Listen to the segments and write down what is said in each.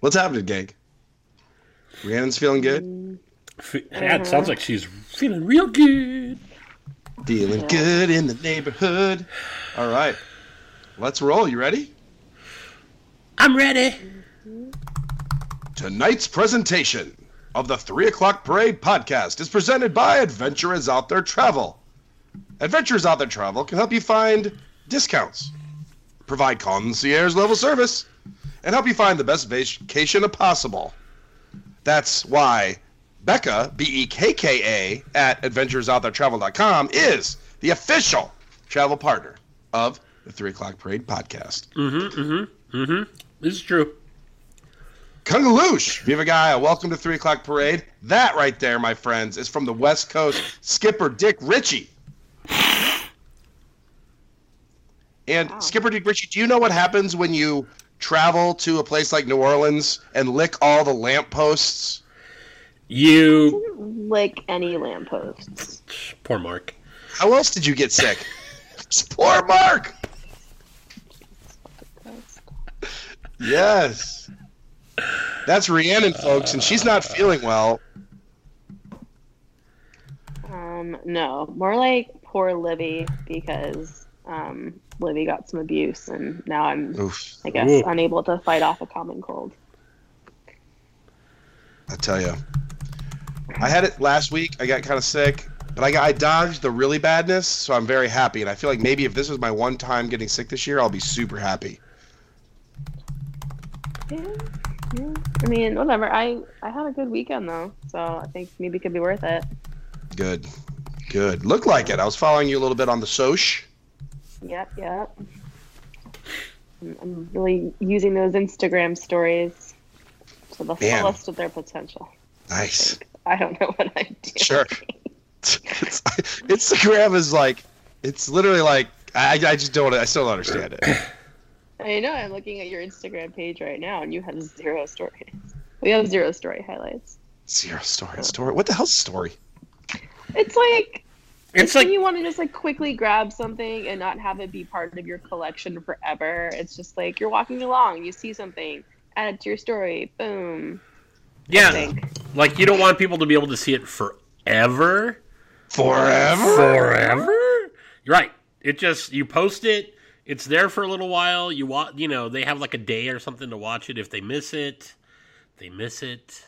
What's happening, gang? Rhiannon's feeling good. Yeah, it sounds like she's feeling real good. Feeling good in the neighborhood. All right, let's roll. You ready? I'm ready. Tonight's presentation of the 3 o'clock parade podcast is presented by Adventurers Out There Travel. Adventurers Out There Travel can help you find discounts, provide concierge level service, and help you find the best vacation possible. That's why Bekka, B E K K A, at adventuresouttheretravel.com is the official travel partner of the 3 o'clock parade podcast. Mm hmm, mm hmm, mm hmm. This is true. Kungaloosh, Viva Gaia, welcome to 3 o'clock parade. That right there, my friends, is from the West Coast skipper Dick Ritchie. And Skipper Dick Ritchie, do you know what happens when you travel to a place like New Orleans and lick all the lampposts? You lick any lampposts. poor Mark. How else did you get sick? Poor Mark! Yes. That's Rhiannon, folks, and she's not feeling well. Um, no, more like poor Libby because um, Libby got some abuse and now I'm, Oof. I guess, Ooh. unable to fight off a common cold. I tell you, I had it last week. I got kind of sick, but I got I dodged the really badness, so I'm very happy. And I feel like maybe if this was my one time getting sick this year, I'll be super happy. Yeah, yeah. I mean, whatever. I I had a good weekend though, so I think maybe it could be worth it. Good, good. Look like it. I was following you a little bit on the Soch. Yep, yep. I'm, really using those Instagram stories to the Man. fullest of their potential. Nice. I don't know what I do. Sure. It's, Instagram is like, it's literally like I, I just don't. I still don't understand it. I know. I'm looking at your Instagram page right now, and you have zero stories. We have zero story highlights. Zero story. Story. What the hell's story? It's like It's like you want to just like quickly grab something and not have it be part of your collection forever. It's just like you're walking along, you see something, add it to your story, boom. yeah, like you don't want people to be able to see it forever. Forever. Forever? You're right. It just you post it. It's there for a little while. You watch. You know they have like a day or something to watch it. If they miss it, they miss it.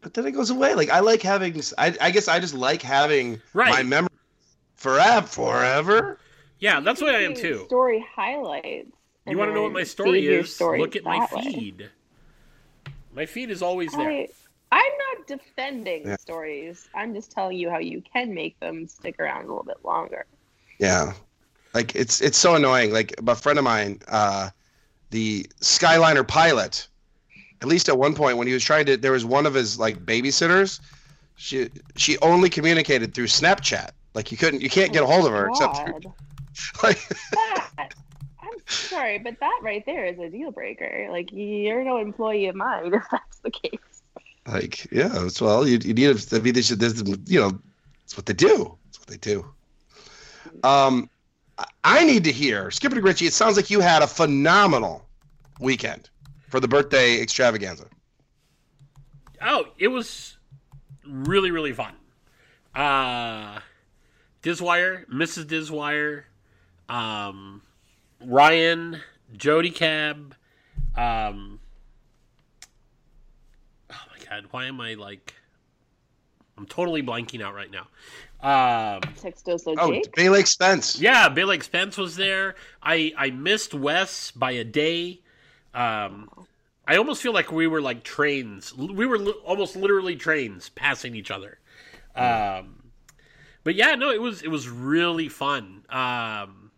But then it goes away. Like I like having. I, I guess I just like having Right. my memory forever. Forever. Yeah, that's what I am too. Story highlights. You want to know what my story is? stories Look at my that way. feed. My feed is always there. I, I'm not defending Yeah. stories. I'm just telling you how you can make them stick around a little bit longer. Yeah. Like it's it's so annoying. Like a friend of mine, uh, the Skyliner pilot, at least at one point when he was trying to, there was one of his like babysitters. She she only communicated through Snapchat. Like you couldn't, you can't get a hold of her except through, like that. I'm sorry, but that right there is a deal breaker. Like you're no employee of mine if that's the case. like yeah. It's, well, you you need to be this, this you know, it's what they do. It's what they do. Um, I- I need to hear Skipper Ritchie. It sounds like you had a phenomenal weekend for the birthday extravaganza. Oh, it was really really fun. Uh Diswire, Mrs. Diswire, um Ryan, Jody Cab, um Oh my god, why am I like I'm totally blanking out right now. Um Textoso Oh, Jake. Bay Lake Spence. yeah, Bill Lake Spence was there. I I missed Wes by a day. Um, I almost feel like we were like trains. We were li- almost literally trains passing each other. Um, but yeah, no, it was it was really fun. Um,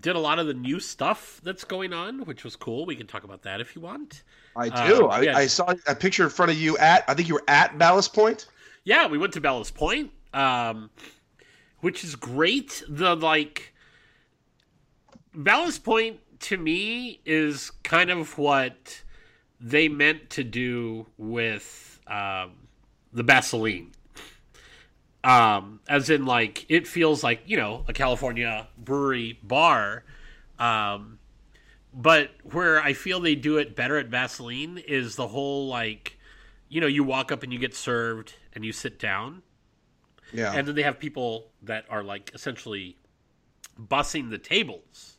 did a lot of the new stuff that's going on, which was cool. We can talk about that if you want. I do. Um, I, yeah. I saw a picture in front of you at. I think you were at Ballast Point. Yeah, we went to Ballast Point, um, which is great. The like Ballast Point to me is kind of what they meant to do with um, the Baseline. Um, as in, like, it feels like, you know, a California brewery bar. Um, but where I feel they do it better at Baseline is the whole like, you know, you walk up and you get served and you sit down, Yeah. and then they have people that are like essentially bussing the tables.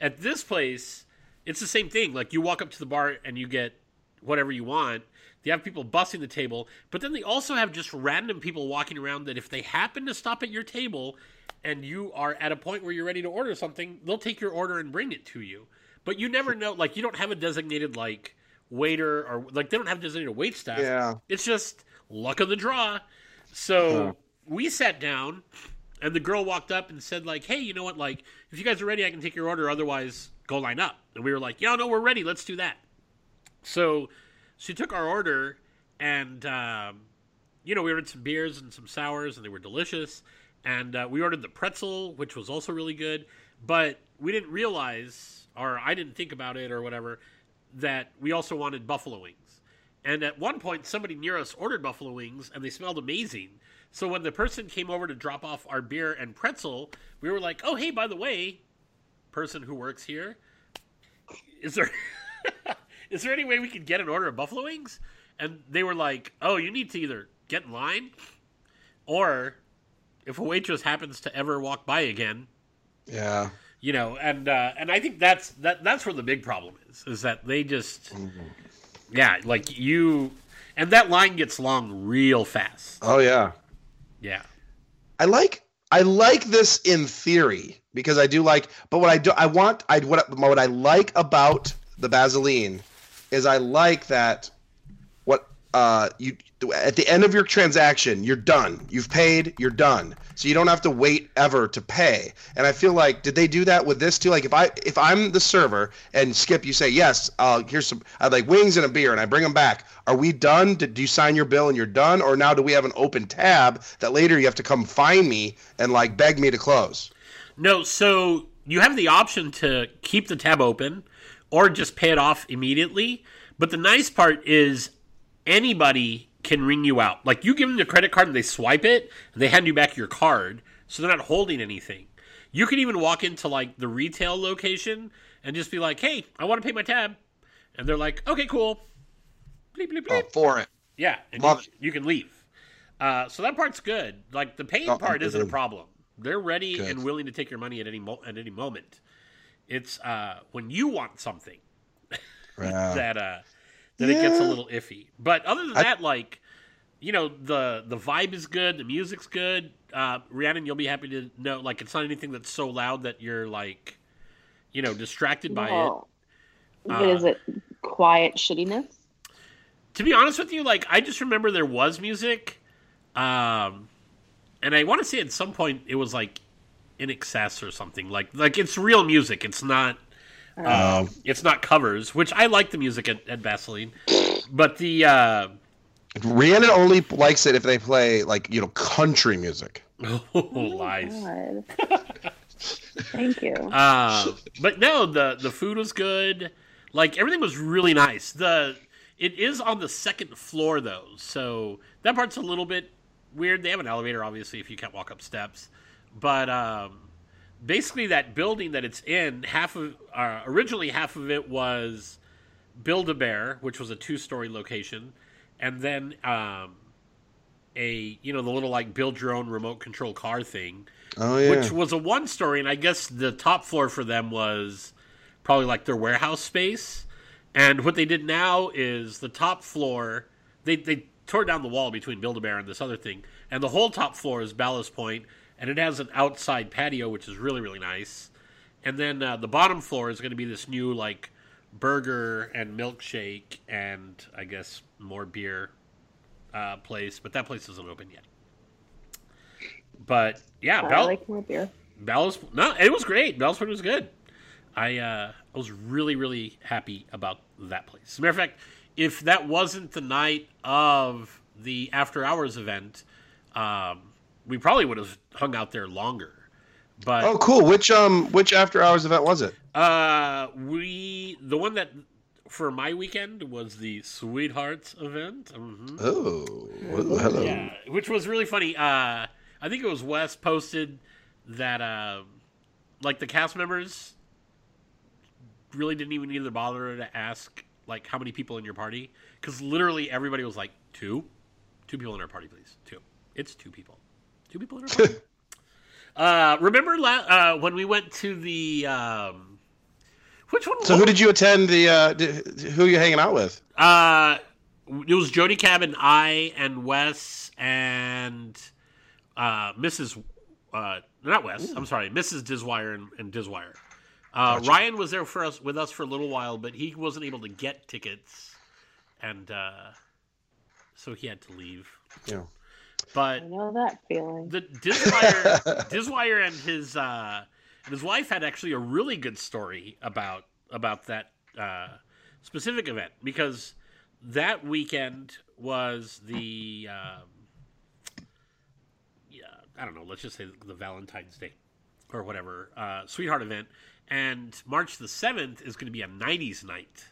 At this place, it's the same thing. Like you walk up to the bar and you get whatever you want. They have people bussing the table, but then they also have just random people walking around that if they happen to stop at your table and you are at a point where you're ready to order something, they'll take your order and bring it to you. But you never know like you don't have a designated like waiter or like they don't have designated wait staff. yeah. It's just luck of the draw. So Huh. we sat down, and the girl walked up and said, like, hey, you know what? Like, if you guys are ready, I can take your order. Otherwise, go line up. And we were like, yeah, no, we're ready. Let's do that. So she took our order, and, um, you know, we ordered some beers and some sours, and they were delicious. And uh, we ordered the pretzel, which was also really good. But we didn't realize, or I didn't think about it, or whatever, that we also wanted buffalo wings. And at one point, somebody near us ordered buffalo wings, and they smelled amazing. So when the person came over to drop off our beer and pretzel, we were like, "Oh, hey, by the way, person who works here, is there is there any way we could get an order of buffalo wings?" And they were like, "Oh, you need to either get in line, or if a waitress happens to ever walk by again, Yeah. you know." And uh, and I think that's that that's where the big problem is, is that they just, yeah, like you, and that line gets long real fast. Oh yeah. Yeah. I like I like this in theory because I do like, but what I do I want I what what I like about the Baseline is I like that what uh you at the end of your transaction you're done. You've paid you're done. So you don't have to wait ever to pay. And I feel like did they do that with this too? Like if I if I'm the server and Skip you say yes uh here's some I'd like wings and a beer and I bring them back are we done? Did do you sign your bill and you're done? Or now do we have an open tab that later you have to come find me and like beg me to close? No, so you have the option to keep the tab open or just pay it off immediately. But the nice part is anybody can ring you out. Like you give them the credit card and they swipe it, and they hand you back your card, so they're not holding anything. You can even walk into like the retail location and just be like, "Hey, I want to pay my tab," and they're like, "Okay, cool." Bleep bleep bleep. oh, for it Yeah, and Love you, you can leave. Uh, so that part's good. Like the paying Oh, part isn't a problem. They're ready Good. and willing to take your money at any mo- at any moment. It's uh, when you want something yeah. that uh, that it gets a little iffy. But other than I- that, like you know, the the vibe is good, the music's good. Uh, Rhiannon, you'll be happy to know, like it's not anything that's so loud that you're like, you know, distracted by it. No. What Uh, is it? Quiet shittiness? to be honest with you, like I just remember there was music, um, and I want to say at some point it was like in excess or something. Like like it's real music. It's not. Uh, Um, it's not covers, which I like the music at, at Baseline, but the uh, Rhiannon only likes it if they play like you know country music oh, lies. Thank you. Uh, but no, the the food was good. Like everything was really nice. The it is on the second floor though, so that part's a little bit weird. They have an elevator, obviously, if you can't walk up steps. But um, basically, that building that it's in, half of uh, originally half of it was Build a Bear, which was a two story location, and then um, a you know the little like build your own remote control car thing oh yeah. which was a one story, and I guess the top floor for them was probably like their warehouse space. And what they did now is the top floor, they, they tore down the wall between Build a Bear and this other thing, and the whole top floor is Ballast Point, and it has an outside patio, which is really, really nice. And then uh, the bottom floor is going to be this new, like, burger and milkshake, and I guess more beer uh, place, but that place isn't open yet. But yeah, I like more beer. Ballast no, it was great. Point was good. I uh, I was really really happy about that place. As a matter of fact, if that wasn't the night of the after hours event, um, we probably would have hung out there longer. But oh cool which um which after hours event was it uh, we the one that for my weekend was the Sweethearts event. hmm oh well, hello Yeah, which was really funny. Uh, I think it was Wes posted that uh, like the cast members really didn't even need to bother to ask like how many people in your party because literally everybody was like two, two people in our party, please. Two. It's two people. Two people in uh, remember la- uh, when we went to the um, which one? So who did you attend the? Uh, did, who are you hanging out with? Uh, it was Jody Cab and I and Wes and uh, Mrs. Uh, not Wes. I'm sorry, Mrs. Diswire and, and Diswire. Uh, Gotcha. Ryan was there for us with us for a little while, but he wasn't able to get tickets, and uh, so he had to leave. Yeah. But I know that feeling. the Diswire, Diswire and his uh, and his wife had actually a really good story about about that uh, specific event because that weekend was the um, yeah I don't know let's just say the Valentine's Day or whatever uh, sweetheart event. And March the seventh is going to be a '90s night.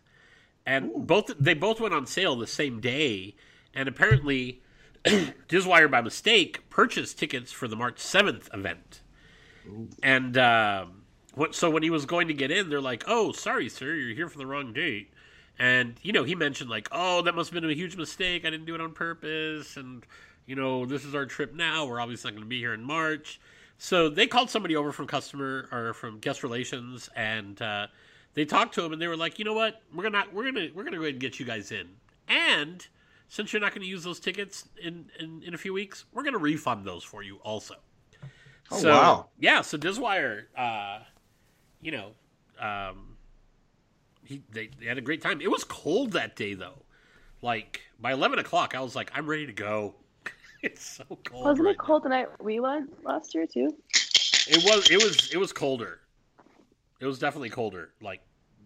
And both they both went on sale the same day. And apparently Diswire by mistake purchased tickets for the March 7th event. And um, what, so when he was going to get in, they're like, oh, sorry, sir, you're here for the wrong date. And, you know, he mentioned, like, oh, that must have been a huge mistake. I didn't do it on purpose. And, you know, this is our trip now. We're obviously not going to be here in March. So they called somebody over from customer or from guest relations and uh, they talked to him and they were like, you know what? We're gonna we're gonna we're gonna go ahead and get you guys in. And since you're not going to use those tickets in, in, in a few weeks, we're going to refund those for you also. Oh, so, wow. Yeah, so Diswire, uh, you know, um, he they, they had a great time. It was cold that day though. Like by eleven o'clock, I was like, I'm ready to go. it's so cold. Wasn't right it cold the night we went last year too? It was. It was. It was colder. It was definitely colder. Like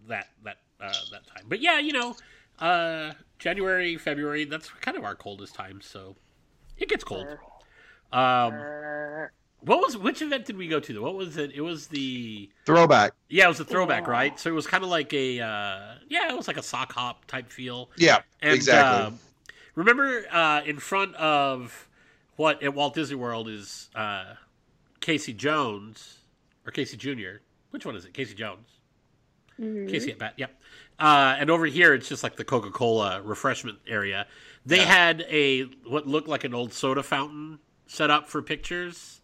that. That. Uh, that time. But yeah, you know, uh, January, February. That's kind of our coldest time. So it gets cold. Um, what was which event did we go to? What was it? It was the Throwback. yeah, it was a throwback, Yeah. right? So it was kind of like a uh, yeah, it was like a sock hop type feel. Yeah. And, exactly. uh, remember, uh, in front of what at Walt Disney World is uh, Casey Jones or Casey Jr. Which one is it? Casey Jones. Mhm. Casey at bat. Yep. Uh, and over here, it's just like the Coca Cola refreshment area. They Yeah. had a what looked like an old soda fountain set up for pictures,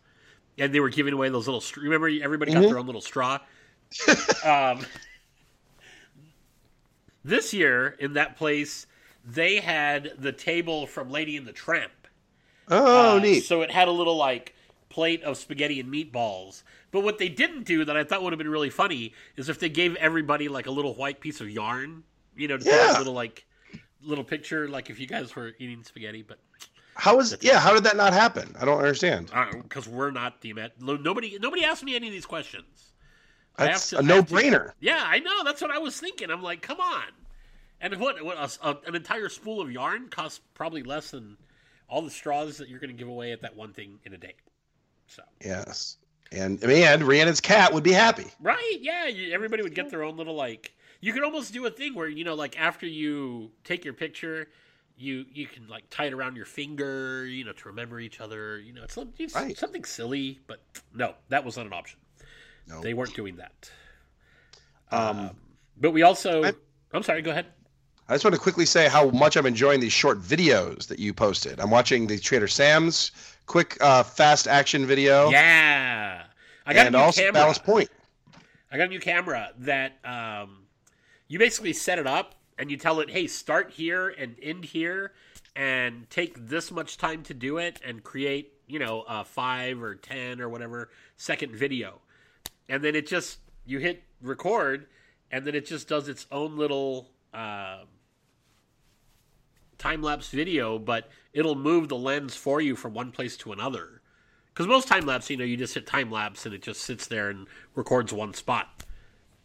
and they were giving away those little. Remember, everybody got Mhm. their own little straw. um, this year, in that place, they had the table from Lady and the Tramp. oh, Uh, neat. So it had a little like plate of spaghetti and meatballs. But what they didn't do that I thought would have been really funny is if they gave everybody like a little white piece of yarn, you know, to take Yeah. a little like little picture, like if you guys were eating spaghetti. But How was? Yeah. How did that not happen? I don't understand. Uh, because we're not the Met, nobody nobody asked me any of these questions. That's to- a to- no-brainer. Yeah, I know. That's what I was thinking. I'm like, come on. And what, what a, a- an entire spool of yarn costs probably less than all the straws that you're going to give away at that one thing in a day. So Yes. And and Rhiannon's cat would be happy. right, yeah, everybody would get their own little like. You could almost do a thing where you know, like after you take your picture, you you can like tie it around your finger, you know, to remember each other. You know, it's, it's Right. something silly, but no, that was not an option. No. They weren't doing that. Um, But we also. I- I'm sorry. Go ahead. I just want to quickly say how much I'm enjoying these short videos that you posted. I'm watching the Trader Sam's quick, uh, fast action video, Yeah, I got and a new also camera. Ballast Point. I got a new camera that um, you basically set it up and you tell it, "Hey, start here and end here, and take this much time to do it, and create, you know, a five or ten or whatever second video." And then it just you hit record, and then it just does its own little um time lapse video, but it'll move the lens for you from one place to another. Because most time lapse, you know, you just hit time lapse and it just sits there and records one spot.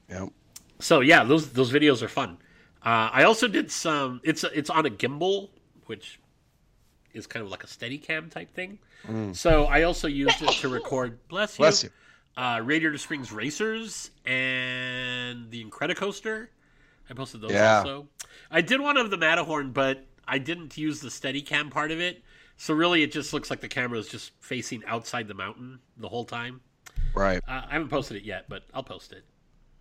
Yeah. So yeah, those those videos are fun. Uh, I also did some. It's it's on a gimbal, which is kind of like a steady cam type thing. So I also used it to record. Bless you. Bless you. Uh, Radiator Springs Racers and the Incredicoaster. I posted those Yeah. also. I did one of the Matterhorn, but I didn't use the Steadicam part of it. So really, it just looks like the camera is just facing outside the mountain the whole time. Right. Uh, I haven't posted it yet, but I'll post it.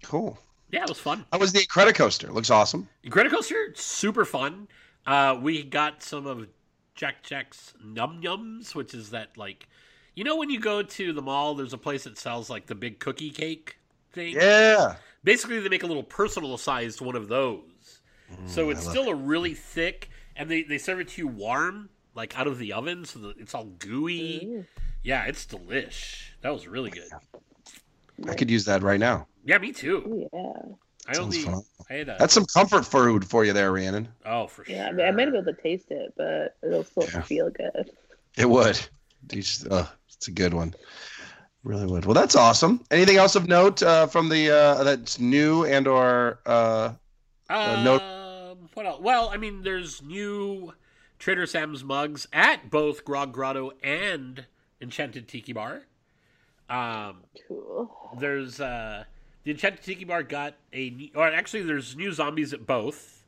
Cool. Yeah, it was fun. How was the Incredicoaster? Looks awesome. Incredicoaster, super fun. Uh, we got some of Jack Jack's Num Yums, which is that like, you know, when you go to the mall, there's a place that sells like the big cookie cake thing. Yeah. Basically, they make a little personal sized one of those. so it's Mm, I love still a really thick, and they they serve it to you warm, like out of the oven, so that it's all gooey. Ooh. Yeah, it's delish. That was really good. I could use that right now. Yeah, me too. Yeah. I Sounds only fun. I had a That's some comfort food for you there, Rhiannon. oh for Yeah, I, sure. mean, I might be able to taste it, but it'll still Yeah. feel good. It would. You just- uh, it's a good one. Really would. Well, that's awesome. Anything else of note uh, from the uh, that's new and or uh, Um, no- what else? Well, I mean, there's new Trader Sam's mugs at both Grog Grotto and Enchanted Tiki Bar. Um, Cool. there's uh, the Enchanted Tiki Bar got a, new- or actually, there's new zombies at both.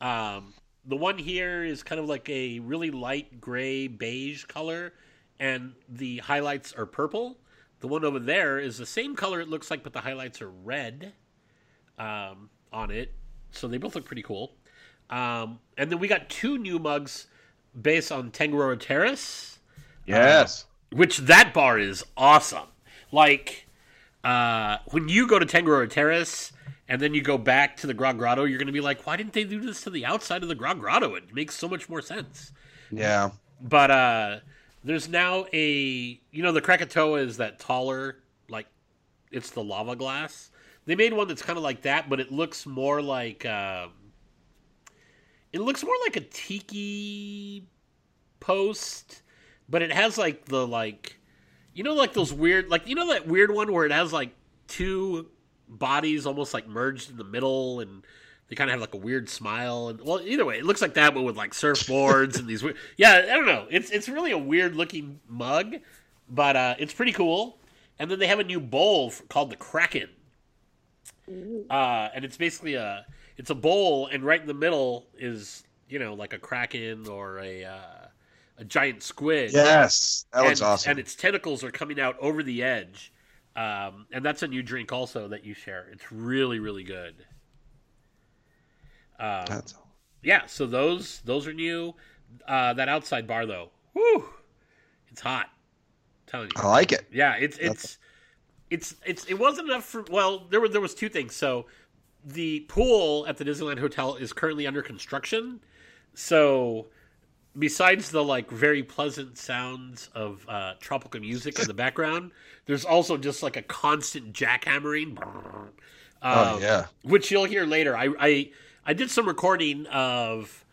Um, the one here is kind of like a really light gray beige color, and the highlights are purple. The one over there is the same color it looks like, but the highlights are red um, on it. So they both look pretty cool. Um, and then we got two new mugs based on Tangaroa Terrace yes. which that bar is awesome. Like uh, when you go to Tangaroa Terrace and then you go back to the Grog Grotto, you're going to be like, why didn't they do this to the outside of the Grog Grotto? It makes so much more sense. Yeah. But uh, there's now a you know the Krakatoa is that taller like it's the lava glass. They made one that's kind of like that, but it looks more like um, it looks more like a tiki post, but it has like the like you know like those weird like you know that weird one where it has like two bodies almost like merged in the middle and they kind of have like a weird smile and well either way it looks like that but with like surfboards and these weird yeah i don't know. It's it's really a weird looking mug but uh it's pretty cool. And then they have a new bowl called the kraken. Uh and it's basically a it's a bowl and right in the middle is you know like a kraken or a uh a giant squid Yes. That looks and, awesome. and its tentacles are coming out over the edge um, and that's a new drink also that you share it's really really good um, That's- yeah so those those are new uh, that outside bar though whew, it's hot I'm telling you I like it. yeah, it's it's it's it's it wasn't enough for well, there were there was two things. So the pool at the Disneyland Hotel is currently under construction. So besides the like very pleasant sounds of uh, tropical music in the background, there's also just like a constant jackhammering. Oh Um, yeah. which you'll hear later. I I, I did some recording of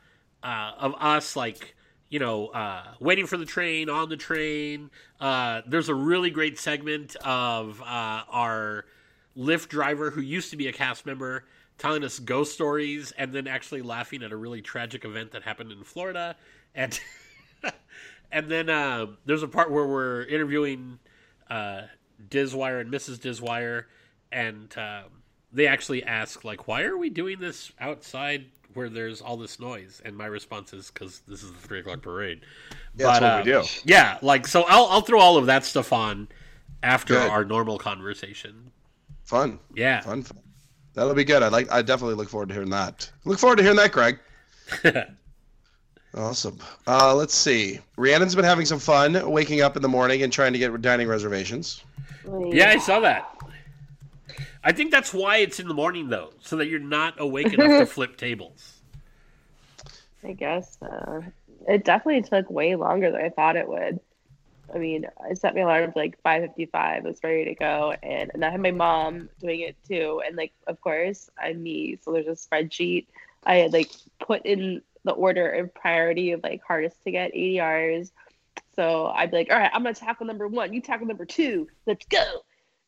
uh, of us like you know uh, waiting for the train on the train. Uh, there's a really great segment of uh, our Lyft driver who used to be a cast member telling us ghost stories and then actually laughing at a really tragic event that happened in Florida and and then uh, there's a part where we're interviewing uh, Dizwire and Mrs. Dizwire, and um, they actually ask like, "Why are we doing this outside where there's all this noise?" And my response is, "Because this is the three o'clock parade." Yeah, that's But, what we uh, do. Yeah, like so, I'll I'll throw all of that stuff on after Good. our normal conversation. Fun. Yeah, Fun. Fun. That'll be good. I like. I definitely look forward to hearing that. Look forward to hearing that, Greg. Awesome. Uh, let's see. Rhiannon's been having some fun waking up in the morning and trying to get dining reservations. yeah, I saw that. I think that's why it's in the morning though, so that you're not awake enough to flip tables. I guess uh, it definitely took way longer than I thought it would. I mean, I set my alarm for like 5:55. I was ready to go, and, and I had my mom doing it too. And like, of course, I'm me, so there's a spreadsheet. I had like put in the order of priority of like hardest to get ADRs. So I'd be like, all right, I'm gonna tackle number one. You tackle number two. Let's go.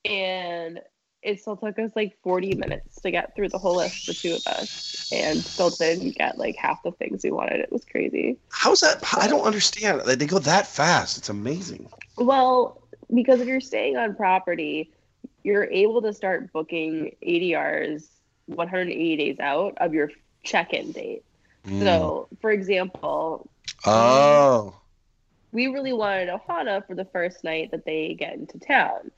And it still took us like 40 minutes to get through the whole list, the two of us, and still didn't get like half the things we wanted. It was crazy. How's that? I don't understand. They go that fast. It's amazing. Well, because if you're staying on property, you're able to start booking ADRs 180 days out of your check-in date. Mm. So, for example, Oh. we really wanted Ohana for the first night that they get into town.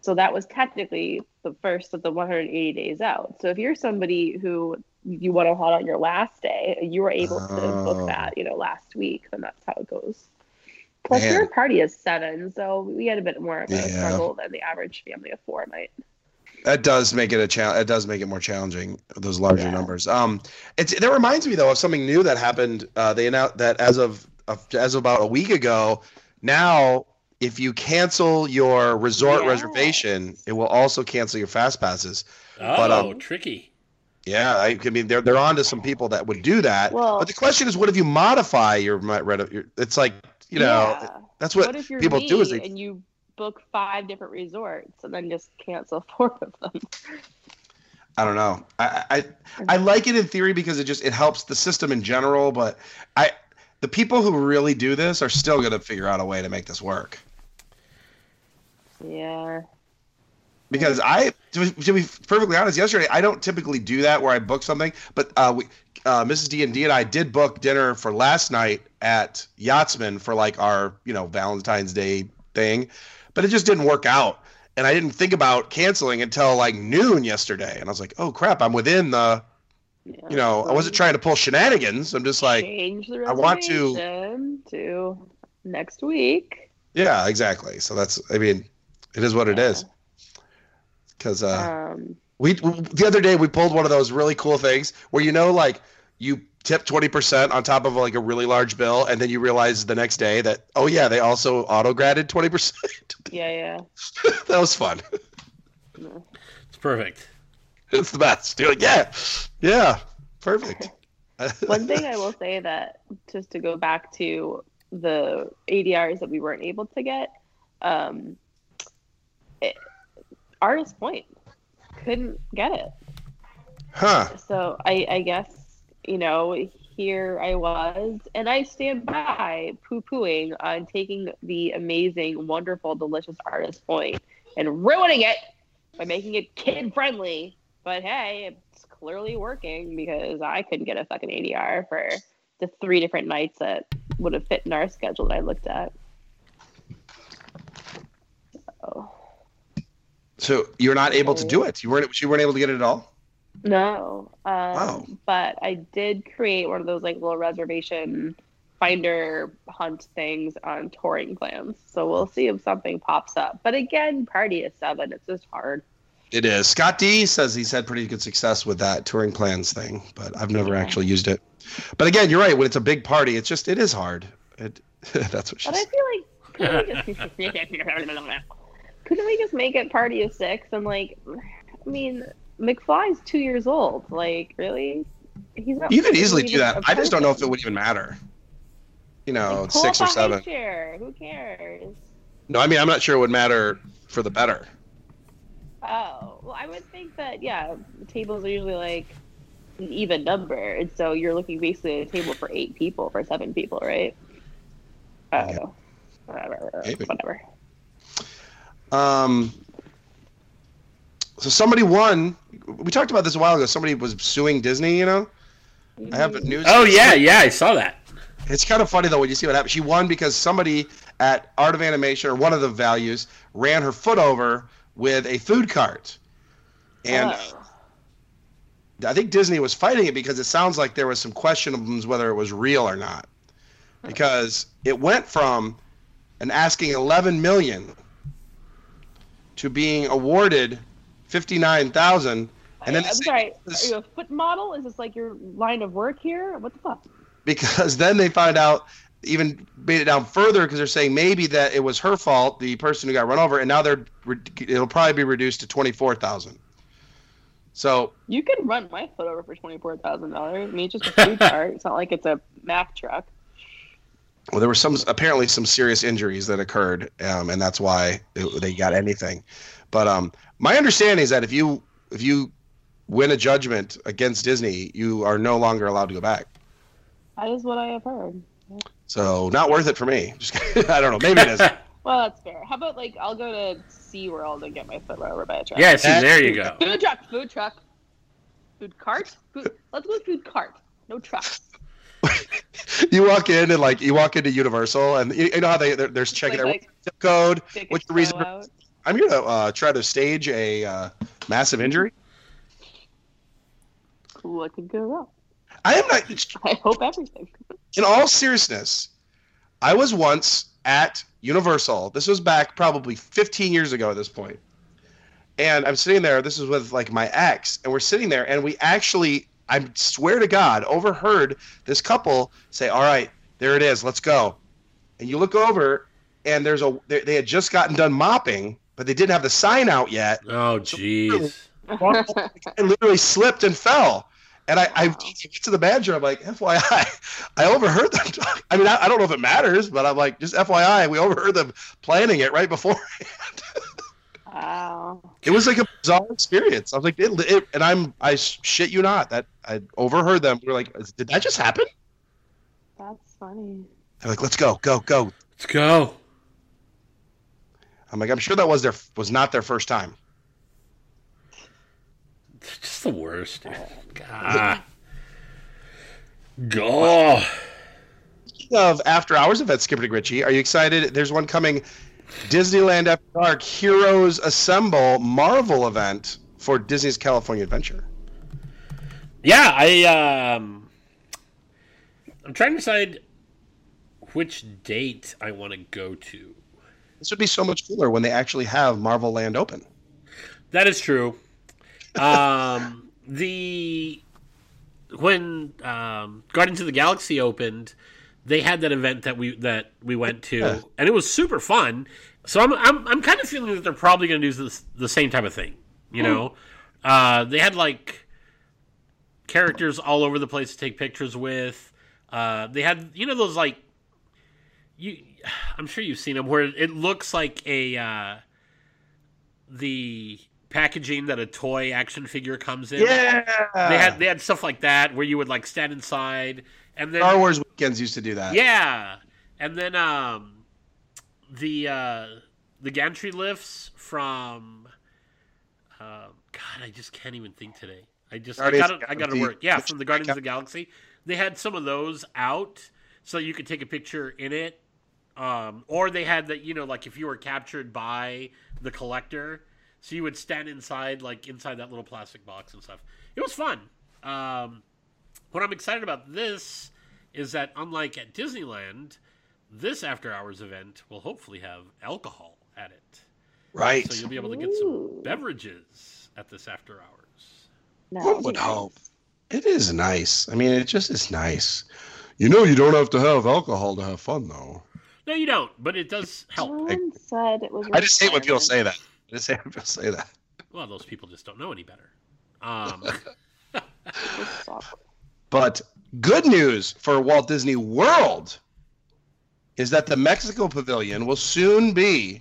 So that was technically the first of the 180 days out. So if you're somebody who you want to hold on your last day, you were able to Oh. book that, you know, last week, then that's how it goes. Plus, Man. your party is seven, so we had a bit more of a Yeah. struggle than the average family of four might. That does make it a challenge. It does make it more challenging. Those larger Yeah. numbers. Um, it's that reminds me though of something new that happened. Uh, they announced that as of, of as of about a week ago, now if you cancel your resort Yes. reservation, it will also cancel your fast passes. Oh, But, um, tricky. Yeah, I, I mean they're they're on to some people that would do that. Well- but the question is, what if you modify your, mi- your It's like you know, Yeah. that's what, what if people do is they and you book five different resorts and then just cancel four of them? I don't know. I, I I like it in theory because it just it helps the system in general, but I the people who really do this are still going to figure out a way to make this work. Yeah. Because I to, be- to be perfectly honest, yesterday I don't typically do that where I book something, but uh, we uh, Mrs. D and D and I did book dinner for last night at Yachtsman for like our you know Valentine's Day thing, but it just didn't work out. And I didn't think about canceling until like noon yesterday, and I was like, "Oh crap! I'm within the yeah. you know, I wasn't trying to pull shenanigans. I'm just like, I want to- to next week. yeah, exactly. So that's, I mean, it is what it is. Because uh, Um, we the other day we pulled one of those really cool things where you know, like you tip twenty percent on top of like a really large bill, and then you realize the next day that oh yeah, they also auto graded twenty percent. yeah, yeah. that was fun. No. It's perfect. It's the best. You're like, yeah, yeah, perfect. One thing I will say that just to go back to the ADRs that we weren't able to get, um, it, Artist Point couldn't get it. huh? So I, I guess you know here I was, and I stand by poo-pooing on taking the amazing, wonderful, delicious Artist Point and ruining it by making it kid-friendly. But hey, it's clearly working because I couldn't get a fucking ADR for the three different nights that would have fit in our schedule that I looked at. So you're not able to do it. You weren't. You weren't able to get it at all. No. Um, Wow. But I did create one of those like little reservation finder hunt things on touring plans. So we'll see if something pops up. But again, party is seven. It's just hard. It is. Scott D says he's had pretty good success with that touring plans thing, but I've never Yeah. actually used it. But again, you're right. When it's a big party, it's just it is hard. It, that's what she But I feel like couldn't we just couldn't we just make it party of six and like I mean McFly's two years old. Like really, he's not. You could easily do that. I just don't know if it would even matter. You know, Like, six or seven. Chair. Who cares? No, I mean I'm not sure it would matter for the better. Oh, well, I would think that yeah, tables are usually like an even number, and so you're looking basically at a table for eight people for seven people, right? I don't Yeah. know. Whatever. Maybe. Whatever. Um, so somebody won. We talked about this a while ago. Somebody was suing Disney. You know, I have a news. Oh yeah, yeah, I saw that. It's kind of funny though when you see what happened. She won because somebody at Art of Animation or one of the values ran her foot over with a food cart, and Oh. I think Disney was fighting it because it sounds like there was some questionables whether it was real or not, because it went from an asking 11 million to being awarded 59,000, and then I'm say- sorry. Are you a foot model? Is this like your line of work here? What the fuck? because then they find out even made it down further because they're saying maybe that it was her fault, the person who got run over, and now they're it'll probably be reduced to twenty four thousand. So You can run my foot over for twenty four thousand dollars. I mean, it's just a food cart. It's not like it's a Mack truck. Well, there were some apparently some serious injuries that occurred, um, and that's why it, they got anything. But um, my understanding is that if you if you win a judgment against Disney, you are no longer allowed to go back. That is what I have heard. So not worth it for me. Just I don't know. Maybe it is. Well, that's fair. How about like I'll go to SeaWorld and get my foot run over by a truck? Yeah, see, there you go. Food truck, food truck, food cart. Food. Let's go food cart. No trucks. you walk in and like you walk into Universal and you, you know how they they're, there's checking Like, their like, zip code. What's a the reason for- I'm here to uh, try to stage a uh, massive injury. What could go wrong? I am not. I hope everything. In all seriousness, I was once at Universal. This was back probably 15 years ago at this point. And I'm sitting there. This is with like my ex, and we're sitting there, and we actually, I swear to God, overheard this couple say, "All right, there it is. Let's go." And you look over, and there's a they, they had just gotten done mopping, but they didn't have the sign out yet. Oh, jeez. I literally slipped and fell. And I, I get to the manager. I'm like, FYI, I overheard them. Talk. I mean, I, I, don't know if it matters, but I'm like, just FYI, we overheard them planning it right beforehand. Wow. It was like a bizarre experience. I was like, it, it, and I'm, I shit you not, that I overheard them. We are like, did that just happen? That's funny. They're like, let's go, go, go. Let's go. I'm like, I'm sure that was their was not their first time. It's just the worst. Oh. God. Go. Speaking of after hours events, Skipper Dick Ritchie, are you excited? There's one coming Disneyland After Dark Heroes Assemble Marvel event for Disney's California Adventure. Yeah, I um I'm trying to decide which date I want to go to. This would be so much cooler when they actually have Marvel Land open. That is true. Um the when um, Guardians of the Galaxy opened, they had that event that we that we went to, yeah. and it was super fun. So I'm I'm, I'm kind of feeling that they're probably going to do this, the same type of thing. You know, uh, they had like characters all over the place to take pictures with. Uh, they had you know those like you. I'm sure you've seen them where it looks like a uh, the packaging that a toy action figure comes in. Yeah, they had they had stuff like that where you would like stand inside and then Star Wars weekends used to do that. Yeah, and then um, the uh, the gantry lifts from uh, God, I just can't even think today. I just Guardians I got I got to work. Yeah, from the Guardians of the Galaxy, they had some of those out so you could take a picture in it. Um, or they had that you know like if you were captured by the collector so you would stand inside, like inside that little plastic box and stuff. It was fun. Um, what I'm excited about this is that unlike at Disneyland, this after hours event will hopefully have alcohol at it. Right. So you'll be able to get some beverages at this after hours. One would hope. It is nice. I mean, it just is nice. You know, you don't have to have alcohol to have fun, though. No, you don't. But it does help. Someone said it was. I just hate when people say that. I just say, just say that. Well, those people just don't know any better. Um, but good news for Walt Disney World is that the Mexico Pavilion will soon be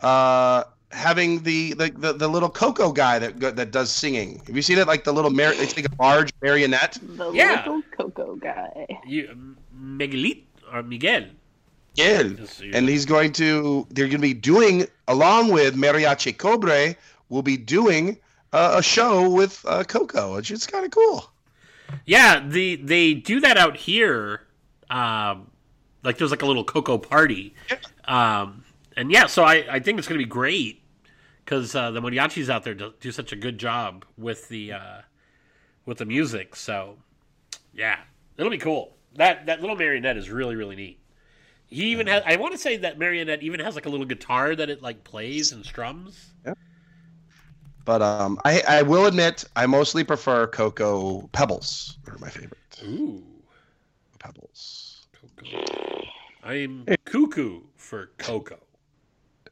uh, having the, the, the, the, little Coco guy that that does singing. Have you seen it? Like the little mar- they take a large marionette. The yeah. little Coco guy. You, Miguelito or Miguel. Yeah, and he's going to. They're going to be doing along with Mariachi Cobre. Will be doing uh, a show with uh, Coco, which is kind of cool. Yeah, the they do that out here. Um, like there's like a little Coco party. Yeah. Um, and yeah, so I, I think it's going to be great because uh, the mariachis out there do, do, such a good job with the uh, with the music. So yeah, it'll be cool. That that little marionette is really really neat. He even has. I want to say that marionette even has like a little guitar that it like plays and strums. Yeah. But um, I I will admit I mostly prefer Cocoa Pebbles. They're my favorite. Ooh. Pebbles. Coco. I'm cuckoo for Cocoa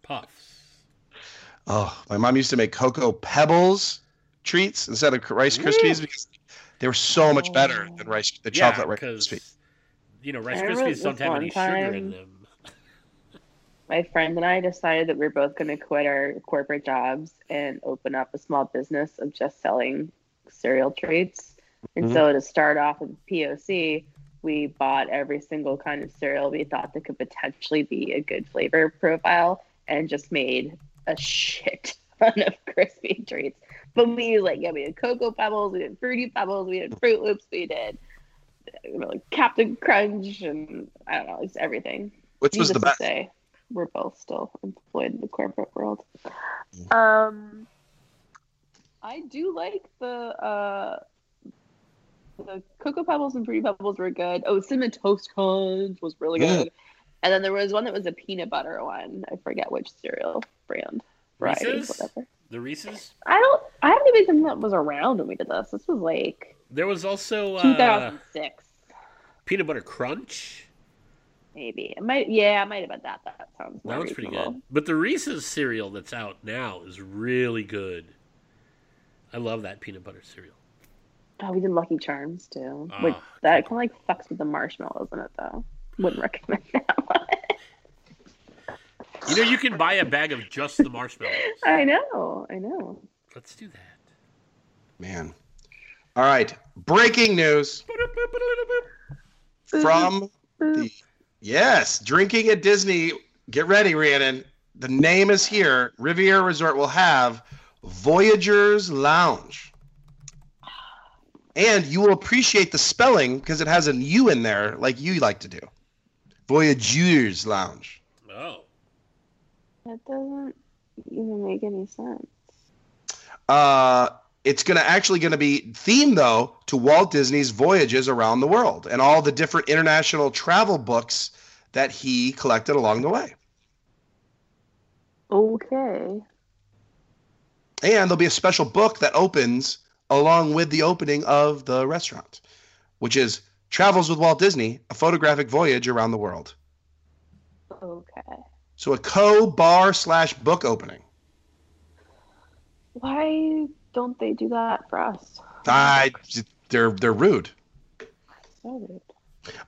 Puffs. Oh, my mom used to make Cocoa Pebbles treats instead of Rice Krispies because they were so much better than rice the yeah, chocolate Rice Krispies you know, Rice Krispies don't have any time, sugar in them. My friend and I decided that we are both going to quit our corporate jobs and open up a small business of just selling cereal treats. And mm-hmm. so to start off with POC, we bought every single kind of cereal we thought that could potentially be a good flavor profile and just made a shit ton of crispy treats. But we like yeah, we did cocoa pebbles, we did fruity pebbles, we did Froot Loops, we did you know, like Captain Crunch and I don't know, it's everything. Which was the best? Say. We're both still employed in the corporate world. Um, I do like the uh, the Cocoa Pebbles and Fruity Pebbles were good. Oh, Cinnamon Toast Crunch was really good. And then there was one that was a peanut butter one. I forget which cereal brand. Variety, Reese's? whatever. The Reese's. I don't. I don't even think that was around when we did this. This was like There was also uh, 2006, peanut butter crunch. Maybe. It might. Yeah, it might have been that. That sounds. More That one's pretty good. But the Reese's cereal that's out now is really good. I love that peanut butter cereal. Oh, we did Lucky Charms too. Ah, Which that kind of like fucks with the marshmallows in it though. Wouldn't recommend that one. You know, you can buy a bag of just the marshmallows. I know. I know. Let's do that. Man. All right. Breaking news from the yes, drinking at Disney. Get ready, Rhiannon. The name is here. Riviera Resort will have Voyageurs Lounge. And you will appreciate the spelling because it has a U in there, like you like to do. Voyageurs Lounge. Oh, That doesn't even make any sense. Uh, it's gonna actually gonna be themed though to Walt Disney's voyages around the world and all the different international travel books that he collected along the way. Okay. And there'll be a special book that opens along with the opening of the restaurant, which is Travels with Walt Disney, a photographic voyage around the world. Okay. So a co-bar slash book opening. Why don't they do that for us? I, they're they're rude. So rude.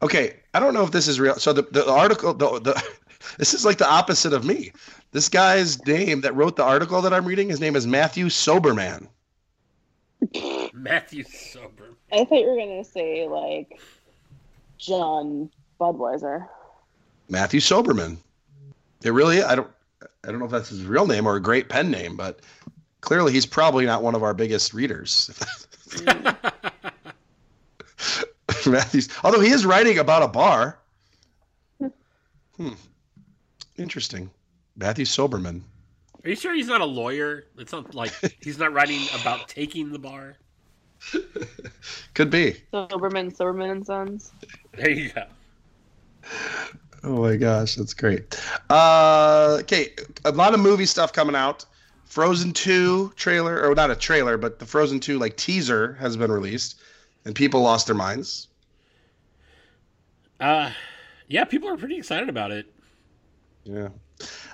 Okay, I don't know if this is real. So the, the article, the, the this is like the opposite of me. This guy's name that wrote the article that I'm reading, his name is Matthew Soberman. Matthew Sober. I thought you were gonna say like John Budweiser. Matthew Soberman. It really, I don't, I don't know if that's his real name or a great pen name, but clearly he's probably not one of our biggest readers. Matthew's, although he is writing about a bar. Hmm. Interesting. Matthew Soberman. Are you sure he's not a lawyer? It's not like he's not writing about taking the bar. Could be. Soberman, Soberman and Sons. There you go. Oh my gosh, that's great. Uh, okay, a lot of movie stuff coming out. Frozen 2 trailer, or not a trailer, but the Frozen 2 like teaser has been released, and people lost their minds. Uh, yeah, people are pretty excited about it. Yeah.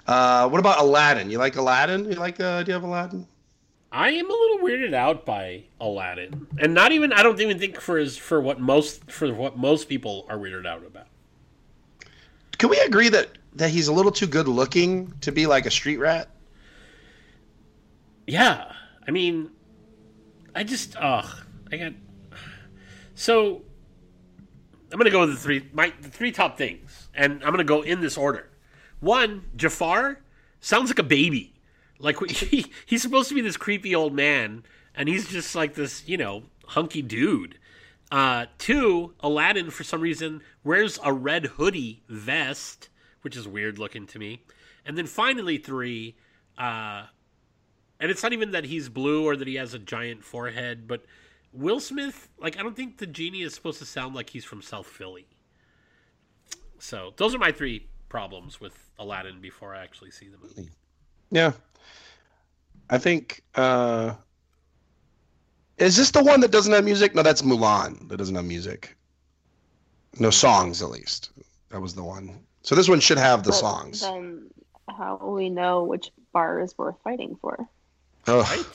Uh, what about Aladdin? You like Aladdin? You like the idea of Aladdin? I am a little weirded out by Aladdin, and not even I don't even think for his for what most for what most people are weirded out about. Can we agree that that he's a little too good looking to be like a street rat? Yeah, I mean, I just ugh, I got so. I'm gonna go with the three my the three top things, and I'm gonna go in this order. One, Jafar sounds like a baby. Like he, he's supposed to be this creepy old man, and he's just like this, you know, hunky dude. Uh, two, Aladdin for some reason wears a red hoodie vest, which is weird looking to me. And then finally, three, uh, and it's not even that he's blue or that he has a giant forehead, but Will Smith, like, I don't think the genie is supposed to sound like he's from South Philly. So those are my three problems with Aladdin before I actually see the movie. Yeah. I think uh is this the one that doesn't have music? No, that's Mulan that doesn't have music. No songs at least. That was the one. So this one should have the But songs. Then how will we know which bar is worth fighting for? Oh. Right?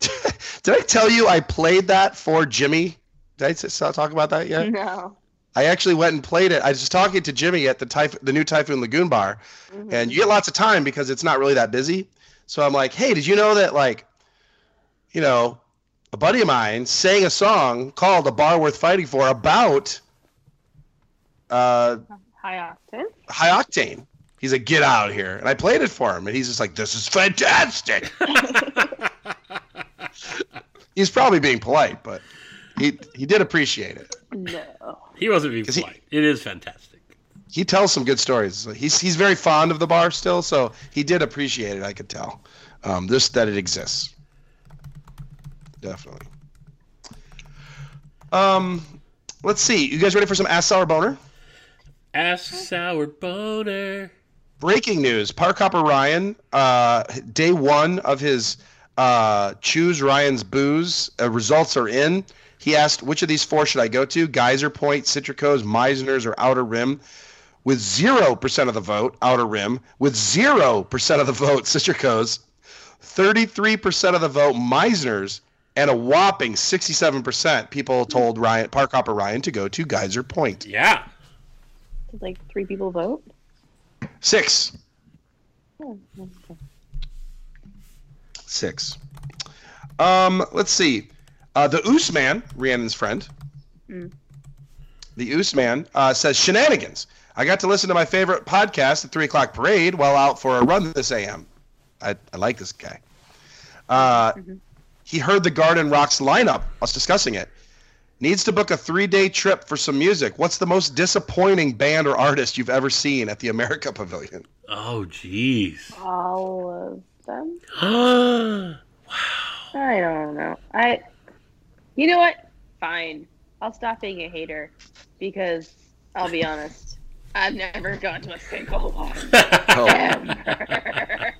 Did I tell you I played that for Jimmy? Did I talk about that yet? No. I actually went and played it. I was talking to Jimmy at the Typh- the new Typhoon Lagoon bar, Mhm. and you get lots of time because it's not really that busy. So I'm like, hey, did you know that like, you know, a buddy of mine sang a song called "A Bar Worth Fighting For" about uh, High octane. high octane. He's like, get out of here, and I played it for him, and he's just like, this is fantastic. he's probably being polite, but he he did appreciate it. No. He wasn't being 'Cause he- polite. It is fantastic. he tells some good stories. He's he's very fond of the bar still, so he did appreciate it. I could tell, um, just that it exists. Definitely. Um, let's see. You guys ready for some ass sour boner? Ask sour boner. Breaking news: Park Hopper Ryan, uh, day one of his uh, choose Ryan's booze uh, results are in. He asked, "Which of these four should I go to? Geyser Point, Citrico's, Mizner's, or Outer Rim?" With zero percent of the vote, Outer Rim. With zero percent of the vote, Citrico's. Thirty-three percent of the vote, Mizner's, and a whopping sixty-seven percent people told Ryan Park Hopper Ryan to go to Geyser Point. Yeah. Did like three people vote? Six. Six. Um, let's see. Uh, the Oos Man, Rhiannon's friend. Mm. The Oos Man uh, says shenanigans. I got to listen to my favorite podcast, the Three O'clock Parade, while out for a run this AM. I, I like this guy. Uh, He heard the Garden Rocks lineup. Us discussing it. Needs to book a three-day trip for some music. What's the most disappointing band or artist you've ever seen at the America Pavilion? Oh, jeez. All of them? wow. I don't know. I, you know what? Fine. I'll stop being a hater because I'll be honest. I've never gone to a single one. Oh. ever.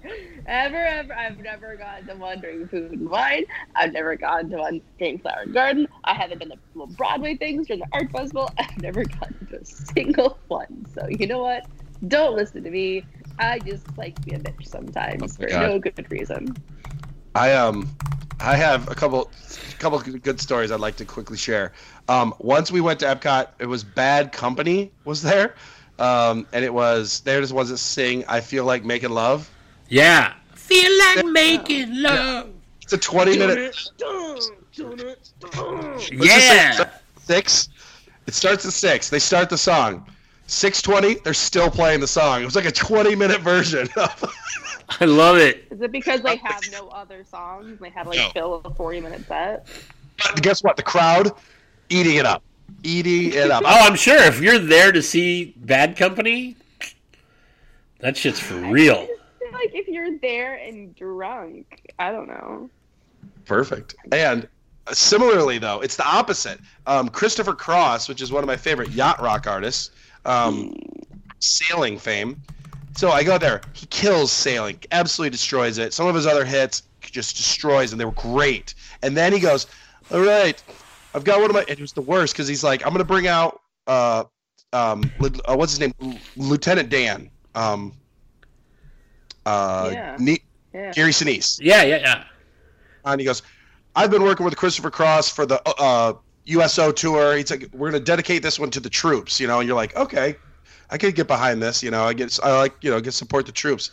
ever, ever. I've never gone to one during food and wine. I've never gone to one during Flower and Garden. I haven't been to little Broadway things during the art festival. I've never gone to a single one. So you know what? Don't listen to me. I just like to be a bitch sometimes Oh for God. no good reason. I um I have a couple couple good stories I'd like to quickly share. Um, once we went to Epcot, it was Bad Company was there, um, and it was they're just ones that sing "I Feel Like Making Love." yeah. Feel like making love. It's a twenty minute. Let's just Yeah. it starts at six. It starts at six. They start the song. Six twenty. They're still playing the song. It was like a twenty minute version. I love it. Is it because they have no other songs? They had to like No. fill a forty minute set. But guess what? The crowd eating it up, eating it up. Oh, I'm sure if you're there to see Bad Company, that shit's for real. I just feel like if you're there and drunk, I don't know. Perfect. And similarly, though, it's the opposite. Um, Christopher Cross, which is one of my favorite yacht rock artists, um, sailing fame. So I go there. He kills sailing, absolutely destroys it. Some of his other hits just destroys, and they were great. And then he goes, "All right, I've got one of my." It was the worst because he's like, "I'm gonna bring out, uh, um, uh, what's his name, L- Lieutenant Dan, um, uh, Yeah. Ne- Yeah. Gary Sinise." Yeah, yeah, yeah. and he goes, "I've been working with Christopher Cross for the uh, USO tour. He's like, we're going to dedicate this one to the troops, you know." And you're like, "Okay, I could get behind this, you know. I get, I like, you know, get support the troops."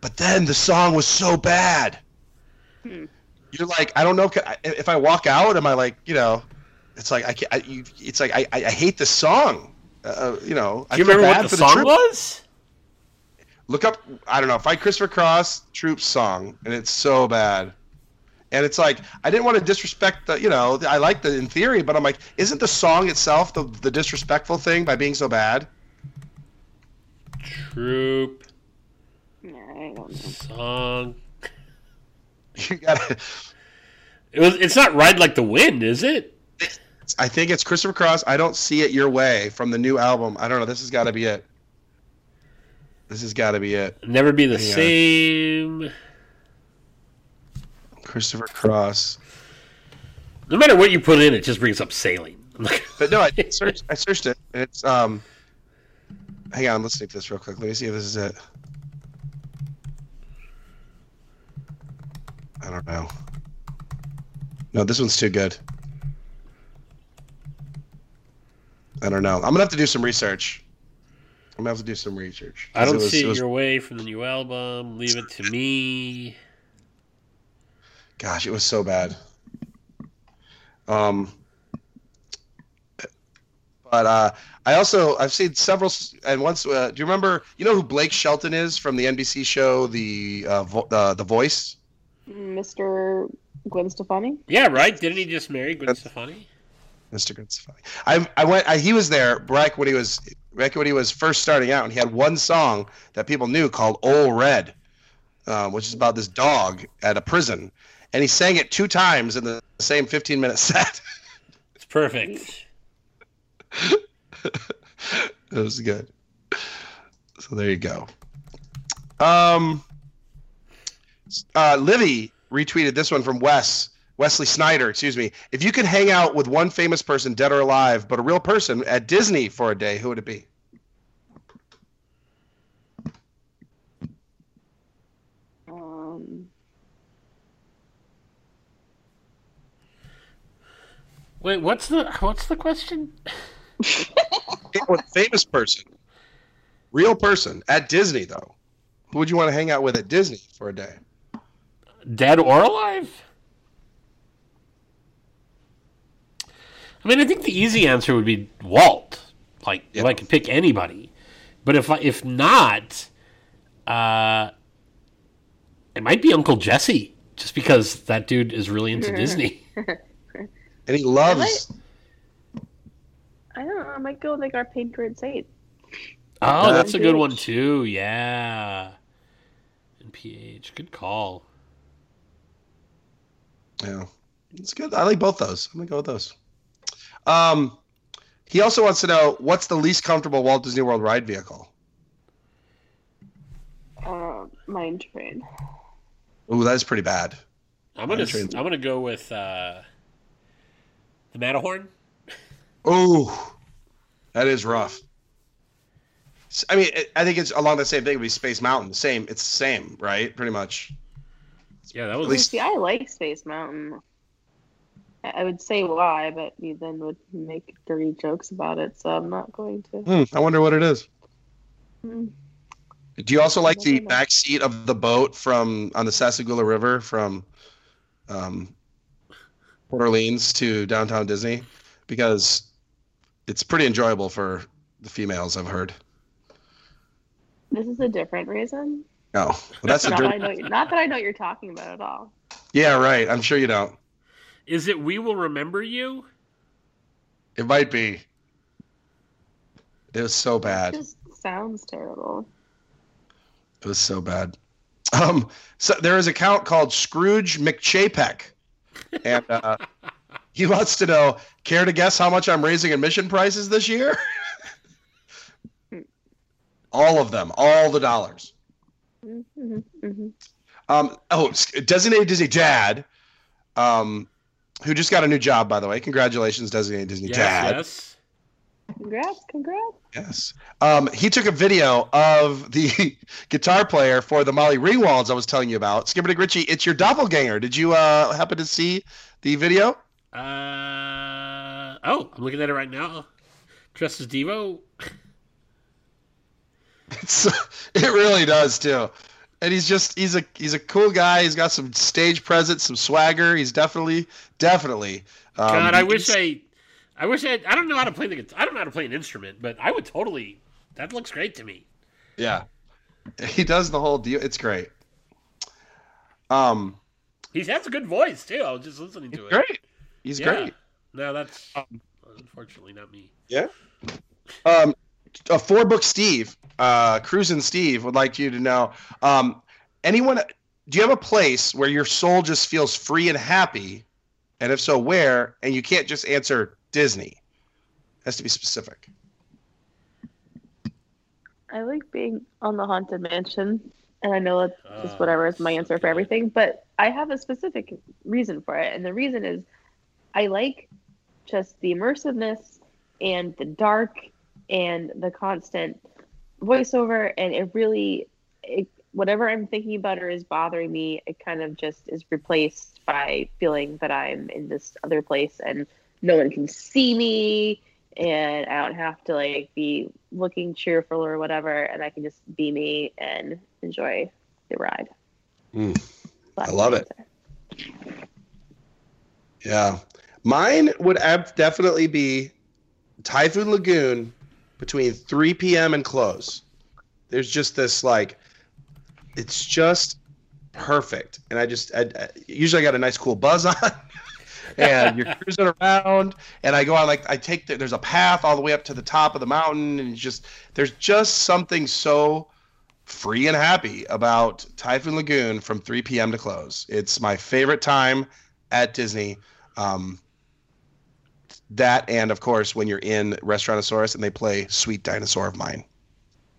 But then the song was so bad. Hmm. You're like, I don't know can if I walk out, am I like, you know, it's like I, can't, I you, it's like I, I I hate this song. Uh, you know, Do you feel remember what the for song troops. was? Look up, I don't know, find Christopher Cross Troops song, and it's so bad. And it's like I didn't want to disrespect the, you know, I like the in theory, but I'm like, isn't the song itself the the disrespectful thing by being so bad? Troop Yeah, I don't know. song. You gotta. It was. It's not "Ride Like the Wind," is it? I think it's Christopher Cross. I don't see it your way from the new album. I don't know. This has got to be it. This has got to be it. Never be the same. Christopher Cross. No matter what you put in, it just brings up sailing. But no, I searched. I searched it. It's um. Hang on, let's take this real quick. Let me see if this is it. I don't know. No, this one's too good. I don't know. I'm gonna have to do some research. I'm gonna have to do some research. I don't was- see was- your way from the new album. Leave it to me. Gosh, it was so bad. Um, but uh, I also I've seen several, and once uh, do you remember? You know who Blake Shelton is from the NBC show The uh, Vo- uh, The Voice? Mr. Gwen Stefani. Yeah, right. Didn't he just marry Gwen That's- Stefani? Mr. Good Stefani. I I went. I, he was there, Brack, when he was back when he was first starting out, and he had one song that people knew called "Old Red," uh, which is about this dog at a prison, and he sang it two times in the same 15 minute set. It's perfect. it was good. So there you go. Um, uh, Livy retweeted this one from Wes. Wesley Snyder, excuse me. If you could hang out with one famous person, dead or alive, but a real person at Disney for a day, who would it be? Um, Wait, what's the what's the question? With a famous person, real person at Disney, though. Who would you want to hang out with at Disney for a day? Dead or alive? I mean, I think the easy answer would be Walt. Like, if Yeah. I could pick anybody, but if I, if not, uh, it might be Uncle Jesse, just because that dude is really into Disney. And he loves. I don't know. I might go like our patron saint. Oh, that's a good one too. Yeah, and PH, good call. Yeah, it's good. I like both those. I'm gonna go with those. Um, he also wants to know what's the least comfortable Walt Disney World ride vehicle. Uh, mine train. Ooh, that is pretty bad. I'm gonna I'm gonna go with uh, the Matterhorn. Ooh, that is rough. I mean, I think it's along the same thing. It would be Space Mountain. Same. It's the same, right? Pretty much. Yeah, that was At least- See, I like Space Mountain. I I would say why, but you then would make dirty jokes about it, so I'm not going to. Hmm, I wonder what it is. Hmm. Do you also like the know. back seat of the boat from on the Sassagoula River from um, Port Orleans to downtown Disney? Because it's pretty enjoyable for the females. I've heard. This is a different reason. No, well, that's a Not that, I dirt. know, not that I know what you're talking about at all. Yeah, right. I'm sure you don't. Is it We Will Remember You? It might be. It was so It bad. just sounds terrible. It was so bad. Um, so there is an account called Scrooge McChapek, and uh, he wants to know: Care to guess how much I'm raising admission prices this year? all of them, all the dollars. Hmm hmm Um, oh, designated Disney dad, um, who just got a new job, by the way. Congratulations, designated Disney Yes, dad. yes. Congrats, congrats. Yes. Um, he took a video of the guitar player for the Molly Ringwalds I was telling you about. Skipper Dick Ritchie, it's your doppelganger. Did you uh, happen to see the video? Uh oh, I'm looking at it right now. Dressed as Devo. It's, it really does too. And he's just he's a he's a cool guy. He's got some stage presence, some swagger. He's definitely definitely. Um, God, I wish I, I wish I. I don't know how to play the guitar. I don't know how to play an instrument, but I would totally. That looks great to me. Yeah, he does the whole deal. It's great. Um, He has a good voice too. I was just listening to it. great. He's Yeah. great. No, that's unfortunately not me. Yeah. Um, a four book Steve, uh, Cruisin' Steve would like you to know. Um, anyone, do you have a place where your soul just feels free and happy? And if so, where? And you can't just answer Disney. has to be specific. I like being on the haunted mansion, and I know that's just Oh, whatever is my answer for everything. But I have a specific reason for it, and the reason is I like just the immersiveness and the dark and the constant voiceover, and it really, it, whatever I'm thinking about or is bothering me, it kind of just is replaced by feeling that I'm in this other place and no one can see me and I don't have to like be looking cheerful or whatever, and I can just be me and enjoy the ride. Mm, I love it. Yeah. Mine would ab- definitely be Typhoon Lagoon between 3 p.m. and close. There's just this like, it's just perfect. And I just, I, I usually I got a nice cool buzz on. and you're cruising around. And I go on like I take the, there's a path all the way up to the top of the mountain, and just there's just something so free and happy about Typhoon Lagoon from 3 p.m. to close. It's my favorite time at Disney. Um, that and of course when you're in Restaurantosaurus and they play Sweet Dinosaur of Mine.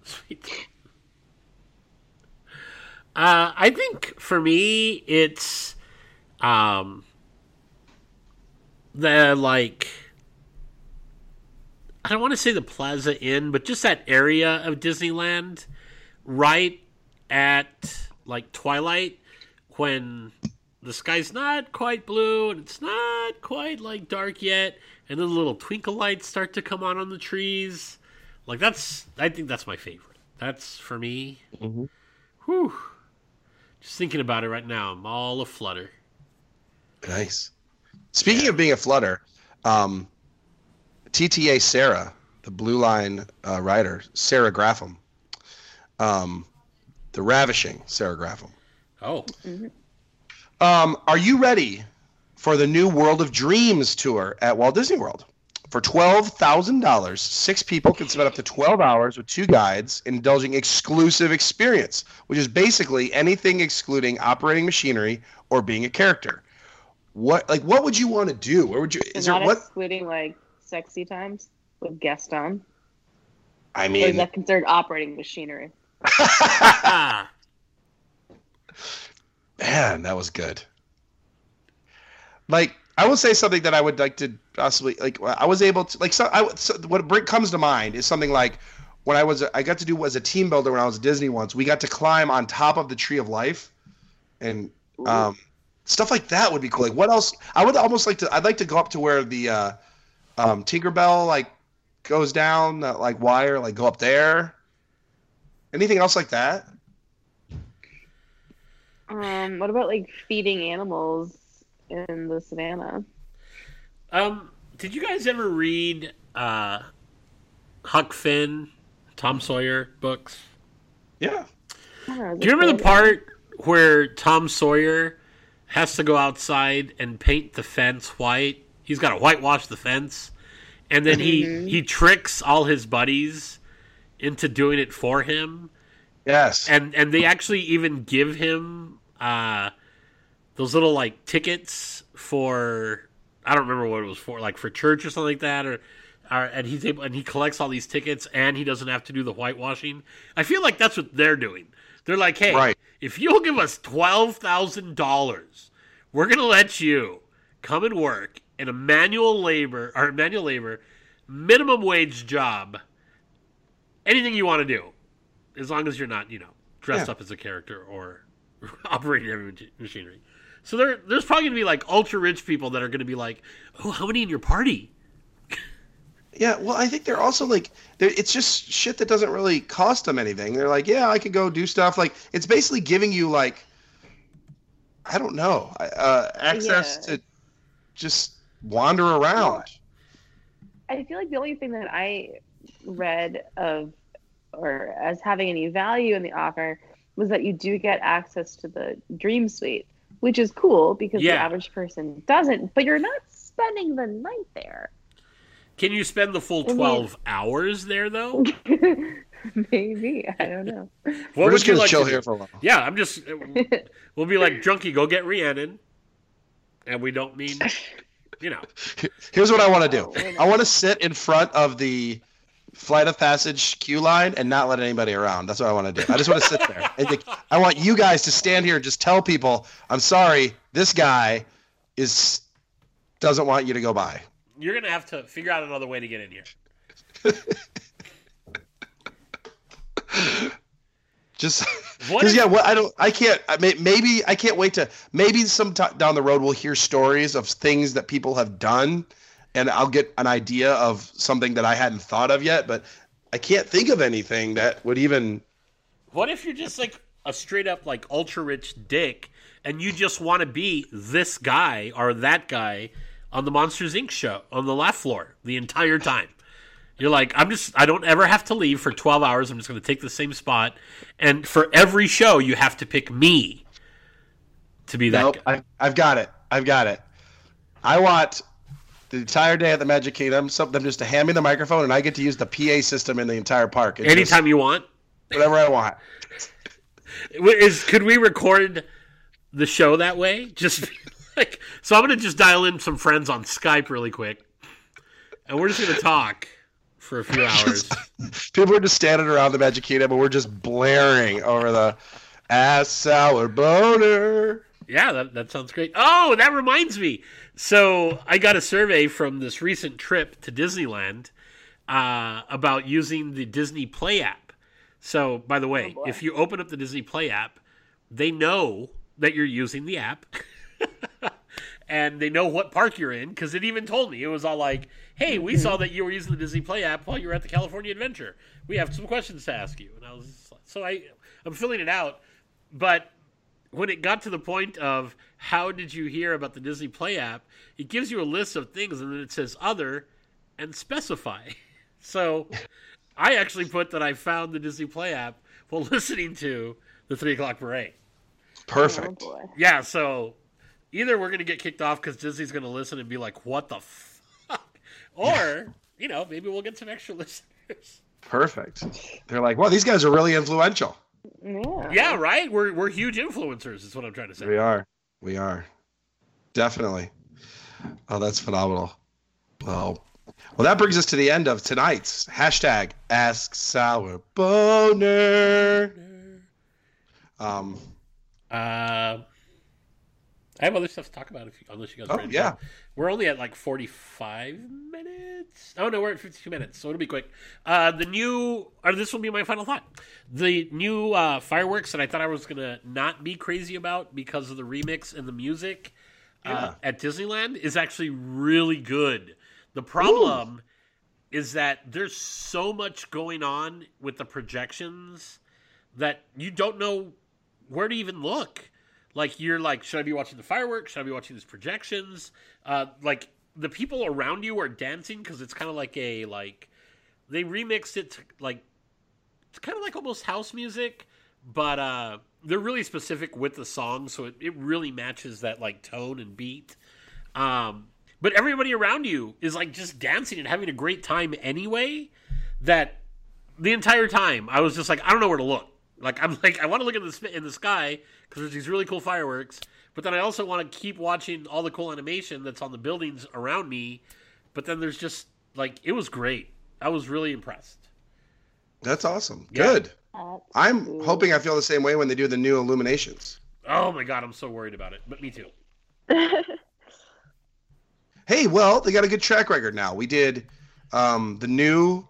Sweet. Uh, I think for me, it's um, the like. I don't want to say the Plaza Inn, but just that area of Disneyland, right at like twilight, when the sky's not quite blue and it's not quite like dark yet, and then the little twinkle lights start to come on on the trees. Like that's, I think that's my favorite. That's for me. Mm-hmm. Whew. Just thinking about it right now, I'm all aflutter. Nice. Speaking of being a flutter, um, TTA Sarah, the Blue Line uh, writer, Sarah Graffam, um, the ravishing Sarah Graffam. Oh, Um, are you ready for the new World of Dreams tour at Walt Disney World? For twelve thousand dollars, six people can spend up to twelve hours with two guides, indulging exclusive experience, which is basically anything excluding operating machinery or being a character. What like what would you want to do? Where would you? And Is there not what? excluding like sexy times with Gaston. I Or is mean, that considered operating machinery? man, that was good. Like I will say something that I would like to possibly like. I was able to like. So, I, so what bring, comes to mind is something like when I was I got to do as a team builder when I was at Disney once. We got to climb on top of the Tree of Life, and um, stuff like that would be cool. Like what else? I would almost like to. I'd like to go up to where the uh, um, Tinkerbell like goes down that like wire. Like go up there. Anything else like that? Um, what about like feeding animals in the savannah? um, did you guys ever read uh, Huck Finn, Tom Sawyer books? Yeah. Don't know, Do you remember the is it cool? part where Tom Sawyer has to go outside and paint the fence white? He's got to whitewash the fence, and then he he tricks all his buddies into doing it for him. Yes. and and they actually even give him uh those little like tickets for I don't remember what it was for, like for church or something like that, or, or and he's able and he collects all these tickets and he doesn't have to do the whitewashing. I feel like that's what they're doing. They're like, hey, Right. if you'll give us twelve thousand dollars, we're gonna let you come and work in a manual labor or manual labor minimum wage job. Anything you want to do, as long as you're not, you know, dressed Yeah. up as a character or operating heavy machinery. So there, there's probably gonna be like ultra rich people that are gonna be like, "Oh, how many in your party?" Yeah, well, I think they're also like, they're, it's just shit that doesn't really cost them anything. They're like, yeah, I could go do stuff. Like, it's basically giving you like, I don't know, uh, access Yeah. to just wander around. I feel like the only thing that I read of or as having any value in the offer was that you do get access to the dream suite, which is cool because the average person doesn't, but you're not spending the night there. Can you spend the full mean- twelve hours there though? Maybe. I don't know. What We're would just you gonna like chill to here for a while. Yeah, I'm just. We'll be like, Junkie, go get Rhiannon, and we don't mean, you know. Here's what I want to do. Wait a I want to sit in front of the flight of passage queue line and not let anybody around. That's what I want to do. I just want to sit there. And think- I want you guys to stand here and just tell people, I'm sorry, this guy is doesn't want you to go by. You're gonna have to figure out another way to get in here. Just because yeah, what I don't, I can't. I may, maybe I can't wait to. Maybe sometime down the road we'll hear stories of things that people have done, and I'll get an idea of something that I hadn't thought of yet. But I can't think of anything that would even. What if you're just like a straight up like ultra rich dick, and you just want to be this guy or that guy on the Monsters Inc. show on the laugh floor the entire time? You're like, I'm just, I don't ever have to leave for 12 hours. I'm just going to take the same spot. And for every show, you have to pick me to be that Nope, guy. I, I've got it. I've got it. I want the entire day at the Magic Kingdom, some them just to hand me the microphone, and I get to use the PA system in the entire park. It just- Anytime you want. whatever I want. Is could we record the show that way? Just like so, I'm gonna just dial in some friends on Skype really quick, and we're just gonna talk for a few hours. People are just standing around the Magic Kingdom, and we're just blaring over the ass sour boner. Yeah, that, that sounds great. Oh, that reminds me. So I got a survey from this recent trip to Disneyland uh, about using the Disney Play app. So, by the way, boy. if you open up the Disney Play app, they know that you're using the app. and they know what park you're in because it even told me. It was all like, hey, we saw that you were using the Disney Play app while you were at the California Adventure. We have some questions to ask you. And I was just like- so I, I'm filling it out. But when it got to the point of how did you hear about the Disney Play app, it gives you a list of things and then it says other and specify. So I actually put that I found the Disney Play app while listening to the three o'clock parade. Perfect. Oh boy. Yeah, so either we're going to get kicked off because Disney's going to listen and be like, what the fuck? Or, you know, maybe we'll get some extra listeners. Perfect. They're like, well, these guys are really influential. Yeah. Yeah, right? We're, we're huge influencers, is what I'm trying to say. We are. We are. Definitely. Oh, that's phenomenal. Well, well, that brings us to the end of tonight's hashtag Ask Sour Boner. Um, Uh, I have other stuff to talk about if you, unless you guys. are Oh, yeah. go. we're only at like forty-five minutes. Oh no, we're at fifty-two minutes, so it'll be quick. Uh, the new, or this will be my final thought. The new uh, fireworks that I thought I was gonna not be crazy about because of the remix and the music Yeah. uh, at Disneyland is actually really good. The problem is that there's so much going on with the projections that you don't know where to even look. Like you're like, should I be watching the fireworks? Should I be watching these projections? Uh, like the people around you are dancing because it's kind of like a like they remixed it to like it's kind of like almost house music, but uh, they're really specific with the song, so it, it really matches that like tone and beat. Um, but everybody around you is like just dancing and having a great time anyway. That the entire time I was just like, I don't know where to look. Like I'm like I want to look in the in the sky because there's these really cool fireworks, but then I also want to keep watching all the cool animation that's on the buildings around me. But then there's just like it was great. I was really impressed. that's awesome. Yeah. Good. I'm hoping I feel the same way when they do the new illuminations. Oh my god, I'm so worried about it. But me too. Hey, well, they got a good track record now. We did um, the new,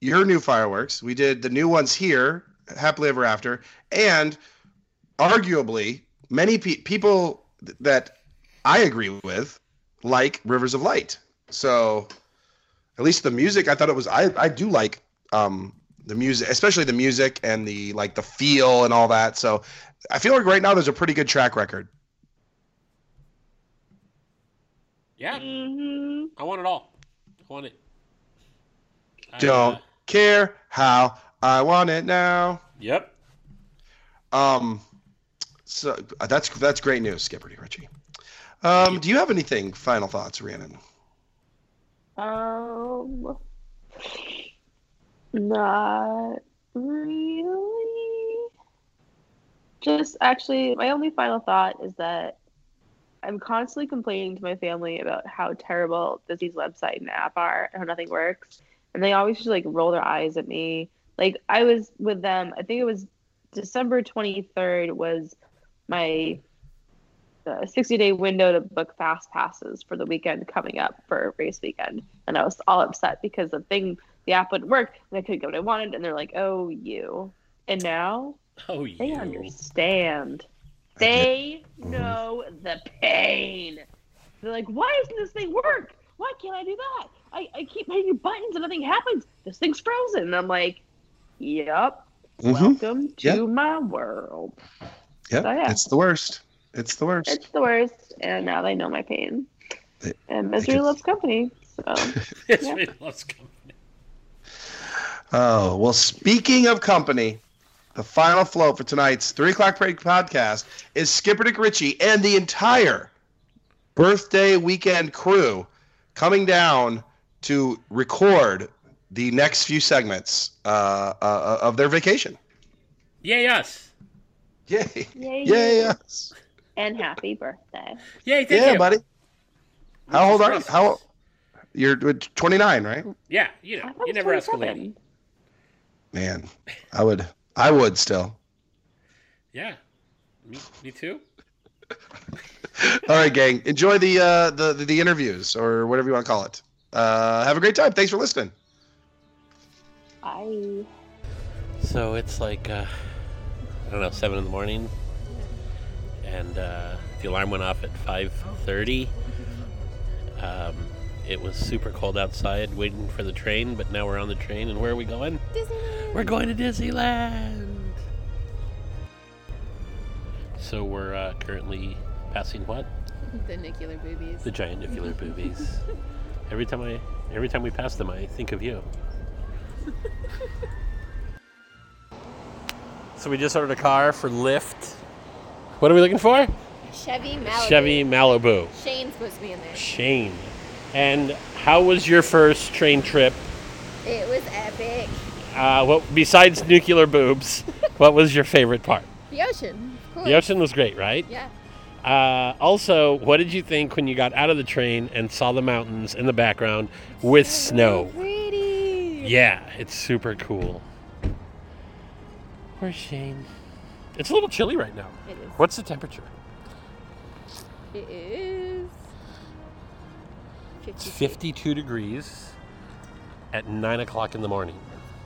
your new fireworks. We did the new ones here, Happily Ever After, and arguably many pe- people th- that I agree with like Rivers of Light. So, at least the music, I thought it was. I I do like um, the music, especially the music and the like the feel and all that. So, I feel like right now there's a pretty good track record. Yeah, hmm I want it all. I want it. I, Don't uh, care how I want it now. yep. Um, so uh, that's that's great news, Skipper D. Ritchie. Um, do you have anything final thoughts, Rhiannon? Um, not really. Just actually, my only final thought is that I'm constantly complaining to my family about how terrible Disney's website and app are and how nothing works. And they always just like roll their eyes at me. Like I was with them, I think it was December 23rd was my uh, 60 day window to book fast passes for the weekend coming up for race weekend. And I was all upset because the thing, the app wouldn't work and I couldn't get what I wanted. And they're like, oh, you. And now Oh, they understand. They know the pain. They're like, why doesn't this thing work? Why can't I do that? I, I keep hitting buttons and nothing happens. This thing's frozen. And I'm like, yep. Mhm. Welcome to Yep. my world. Yep, So, yeah. it's the worst. It's the worst. It's the worst. And now they know my pain. They- And misery could- loves company. So It's Yeah. loves company. Oh well, speaking of company, the final float for tonight's three o'clock break podcast is Skipper Dick Ritchie and the entire birthday weekend crew coming down to record the next few segments uh, uh, of their vacation. Yay us! Yay! Yay! Yay! Yes. And happy birthday. Yay! Thank Yeah, you. buddy. How old are you? How? You're 29, right? Yeah, you know, you never was ask a lady. Man, I would. I would still. Yeah, me, me too. All right, gang. Enjoy the uh, the the interviews or whatever you want to call it. Uh, have a great time. Thanks for listening. I So it's like uh, I don't know, seven in the morning, and uh, the alarm went off at five thirty. Um, it was super cold outside, waiting for the train. But now we're on the train, and where are we going? Disneyland. We're going to Disneyland. So we're uh, currently passing what? The nuclear boobies. The giant nuclear boobies. Every time I, every time we pass them, I think of you. so we just ordered a car for Lyft. What are we looking for? Chevy Malibu. Chevy Malibu. Shane's supposed to be in there. Shane. And how was your first train trip? It was epic. Uh, what besides nuclear boobs? what was your favorite part? The ocean. Of course. The ocean was great, right? Yeah. Uh, also, what did you think when you got out of the train and saw the mountains in the background with snow? Pretty. Yeah, it's super cool. Where's Shane? It's a little chilly right now. It is. What's the temperature? It is. It's 52. 52 degrees at 9 o'clock in the morning.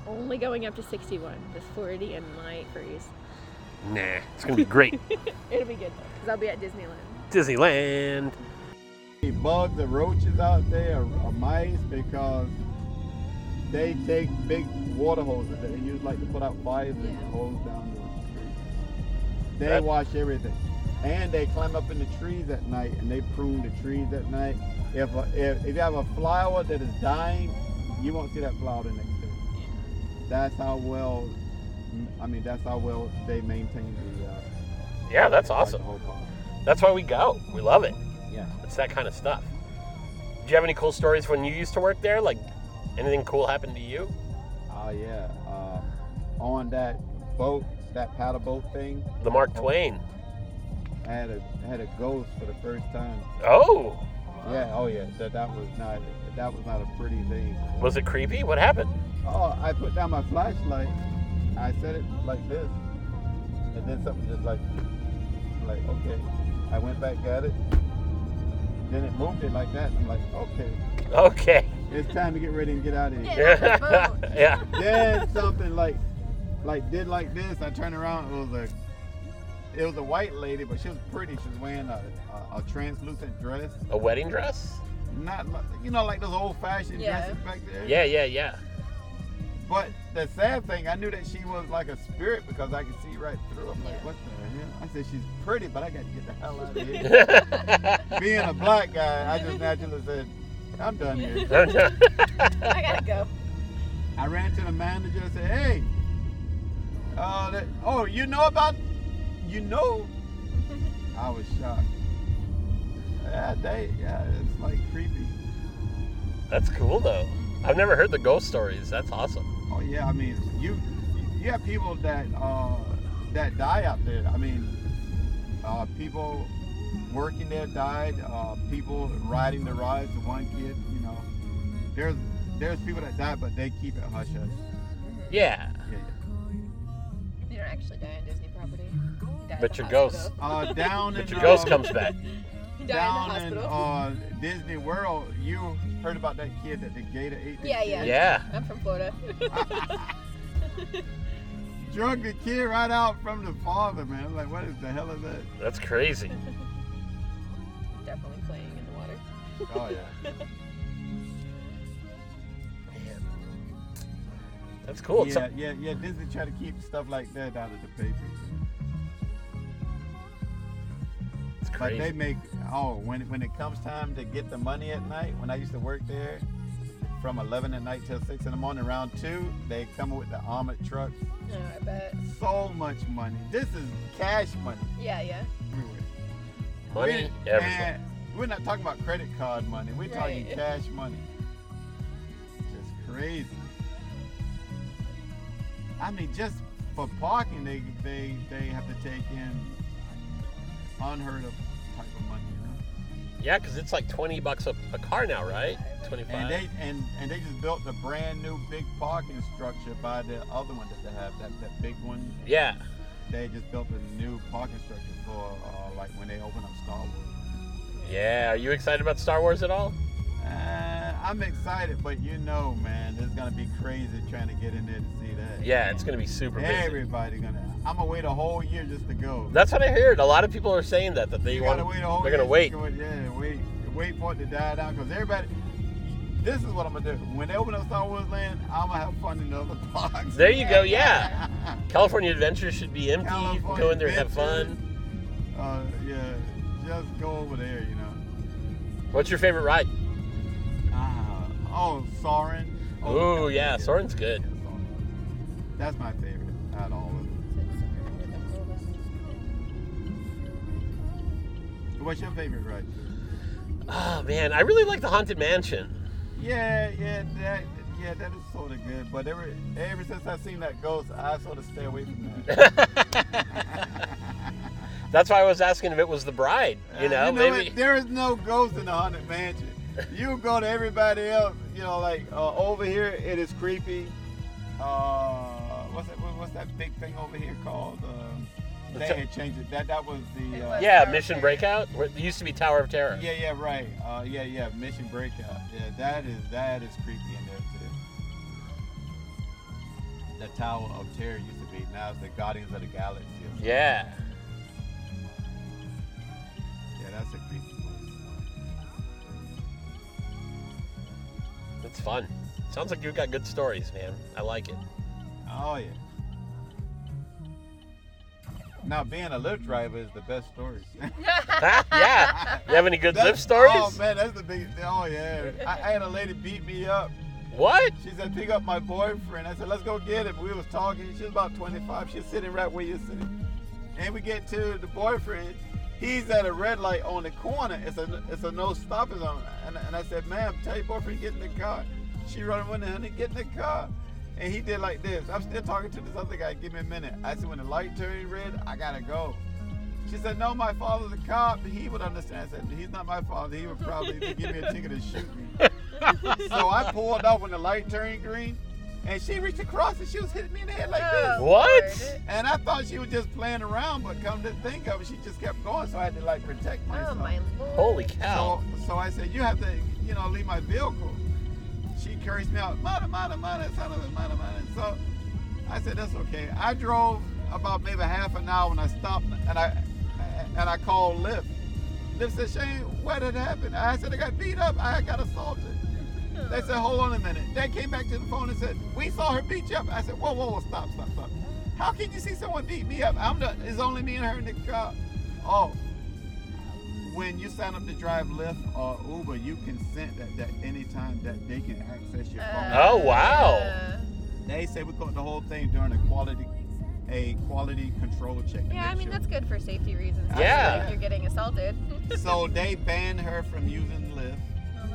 Only going up to 61. This 40 and light freeze. Nah, it's going to be great. It'll be good though, because I'll be at Disneyland. Disneyland. The bugs and roaches out there are, are mice because they take big water hoses that they use like to put out fires and Yeah. hose down the street. They That- wash everything. And they climb up in the trees at night and they prune the trees at night. If, a, if, if you have a flower that is dying, you won't see that flower the next day. That's how well, I mean, that's how well they maintain the. Uh, Yeah, that's the awesome. That's why we go. We love it. Yeah. It's that kind of stuff. Do you have any cool stories when you used to work there? Like anything cool happened to you? Oh yeah. Uh, on that boat, that paddle boat thing, The Mark Twain. I had a I had a ghost for the first time. Oh, Yeah. Oh yeah. That that was not that was not a pretty thing. was it creepy? What happened? Oh, I put down my flashlight. I set it like this, and then something just like like okay. I went back at it. Then it moved it like that. I'm like, okay, Okay. It's time to get ready and get out of here. Yeah. Yeah. Then something like like did like this. I turned around. It was a it was a white lady, but she was pretty. She was wearing a, a, a translucent dress, A wedding dress? not you know like those old fashioned Yeah. dresses back there. Yeah, yeah, yeah. But the sad thing, I knew that she was like a spirit because I could see right through. I'm like, what the hell? I said she's pretty, but I got to get the hell out of here. Being a black guy, I just naturally said, I'm done here. I gotta go. I ran to the manager and said, "Hey, uh, that, oh, you know about, you know?" I was shocked. Yeah, they, yeah, it's like creepy. That's cool though. I've never heard the ghost stories. That's awesome. Oh yeah, I mean, you, you have people that uh, that die out there. I mean, uh, people working there died. Uh, people riding the rides. The one kid, you know, there's there's people that died, but they keep it hush hush. Yeah. Yeah, yeah. You don't actually die on Disney property. You die But your ghost- Uh, down in But your uh, ghost comes back. You die down in in the hospital. uh, Disney World, you heard about that kid that the gator ate? the Yeah, kid? yeah. Yeah. I'm from Florida. Drug the kid right out from the father, man. Like, what is the hell is that? That's crazy. Oh yeah. That's cool. It's yeah, yeah, yeah. Disney try to keep stuff like that out of the papers. it's But crazy. they make oh when when it comes time to get the money at night. When I used to work there, from 11 at night till 6 in the morning, around two, they come with the armored trucks. Oh, I bet. So much money. This is cash money. Yeah, yeah. Money, And- everything. And We're not talking about credit card money. We're talking cash money. Just crazy. I mean, just for parking, they they they have to take in unheard of type of money, you know. Yeah, because it's like twenty bucks a, a car now, right? Twenty And they and and they just built a brand new big parking structure by the other one that they have, that that big one. Yeah. They just built a new parking structure for uh, like when they open up Star Wars. Yeah. Are you excited about Star Wars at all? Uh, I'm excited, but you know, man, it's gonna be crazy trying to get in there to see that. Yeah, it's gonna be super busy. Everybody gonna. I'm gonna wait a whole year just to go. That's what I heard. A lot of people are saying that that they want. gotta wait a whole They're gonna wait. to go- Yeah, wait, wait for it to die down because everybody. This is what I'm gonna do. When they open up Star Wars Land, I'm gonna have fun in the other parks. There you go. Yeah. California Adventure should be empty. California go in there and have fun. Uh, yeah, What's your favorite ride? Ah, oh, Soarin'. Ooh, yeah, Soarin's good. That's my favorite out of all of them. What's your favorite ride? Oh man, I really like the Haunted Mansion. Yeah, yeah, that, yeah, that is sort of good. But ever, ever since I've seen that ghost, I sort of stay away from that. That's why I was asking if it was the bride. You Uh, know, what? maybe. there is no ghost in the haunted mansion. You go to everybody else, you know, like uh, over here, it is creepy. Uh, what's that? What's that big thing over here called? Um, they had changed it. That that was the. Uh, Yeah, Tower Mission Breakout. It used to be Tower of Terror. Yeah, yeah, right. Uh, yeah, yeah. Mission Breakout. Yeah, that is that is creepy in there too. The Tower of Terror used to be. Now it's the Guardians of the Galaxy. or something. Yeah. Yeah, that's a creepy place. It's fun. Sounds like you've got good stories, man. I like it. Oh yeah. Now being a Lyft driver is the best stories. yeah. You have any good That's- lift stories? Oh man, that's the big. Oh yeah. I, I had a lady beat me up. What? She said pick up my boyfriend. I said let's go get him. We was talking. She was about 25. She's sitting right where you're sitting. And we get to the boyfriend. He's at a red light on the corner. It's a it's a no stopping zone. And, and I said, ma'am, tell your boyfriend get in the car. She running with the honey, get in the car. And he did like this. I'm still talking to this other guy. Give me a minute. I said, when the light turned red, I gotta go. She said, no, my father's a cop. He would understand. I said, he's not my father. He would probably give me a ticket and shoot me. so I pulled off when the light turned green. And she reached across and she was hitting me in the head like oh, this. Oh, What? And I thought she was just playing around, but come to think of it, she just kept going. So I had to like protect myself. Oh my lord. Holy cow. So, so I said, you have to, you know, leave my vehicle. She cursed me out, mother, mother, mother, son of a mother, mother. So I said, that's okay. I drove about maybe half an hour and I stopped and I and I called Lyft. Lyft said, Shane, what had happened? I said, I got beat up. I got assaulted. They said, hold on a minute. They came back to the phone and said, we saw her beat you up. I said, whoa, whoa, whoa, stop, stop, stop. How can you see someone beat me up? I'm the, it's only me and her in the car. Oh, when you sign up to drive Lyft or Uber, you consent that, that anytime that they can access your phone. Uh, Oh, wow. They say we caught the whole thing during a quality a quality control check. Yeah, I mean sure. that's good for safety reasons. too, Yeah. If you're getting assaulted. So they banned her from using Lyft.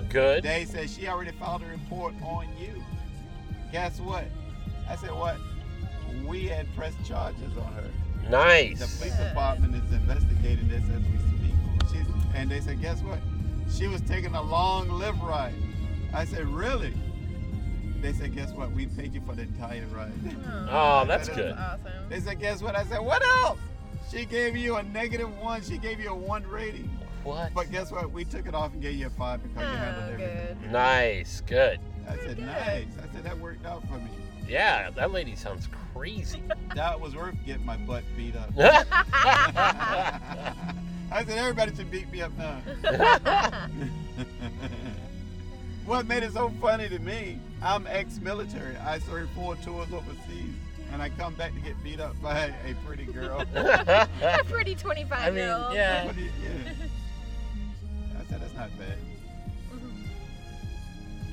Good. They said she already filed a report on you. Guess what? I said what? We had pressed charges on her. Nice. The police department is investigating this as we speak. She's, and they said, guess what? She was taking a long live ride. I said, really? They said, guess what? We paid you for the entire ride. Oh, that's That is good. Awesome. They said, guess what? I said, what else? She gave you a negative one. She gave you a one rating. What? But guess what? We took it off and gave you a five because you handled Oh, everything. good. Nice. Good. I said, Good. nice. I said, that worked out for me. Yeah, that lady sounds crazy. That was worth getting my butt beat up. yeah. I said, everybody should beat me up now. what made it so funny to me, I'm ex-military. I served four tours overseas, and I come back to get beat up by a pretty girl. A pretty 25 I mean, year old. yeah. What do you- yeah. I that's not bad.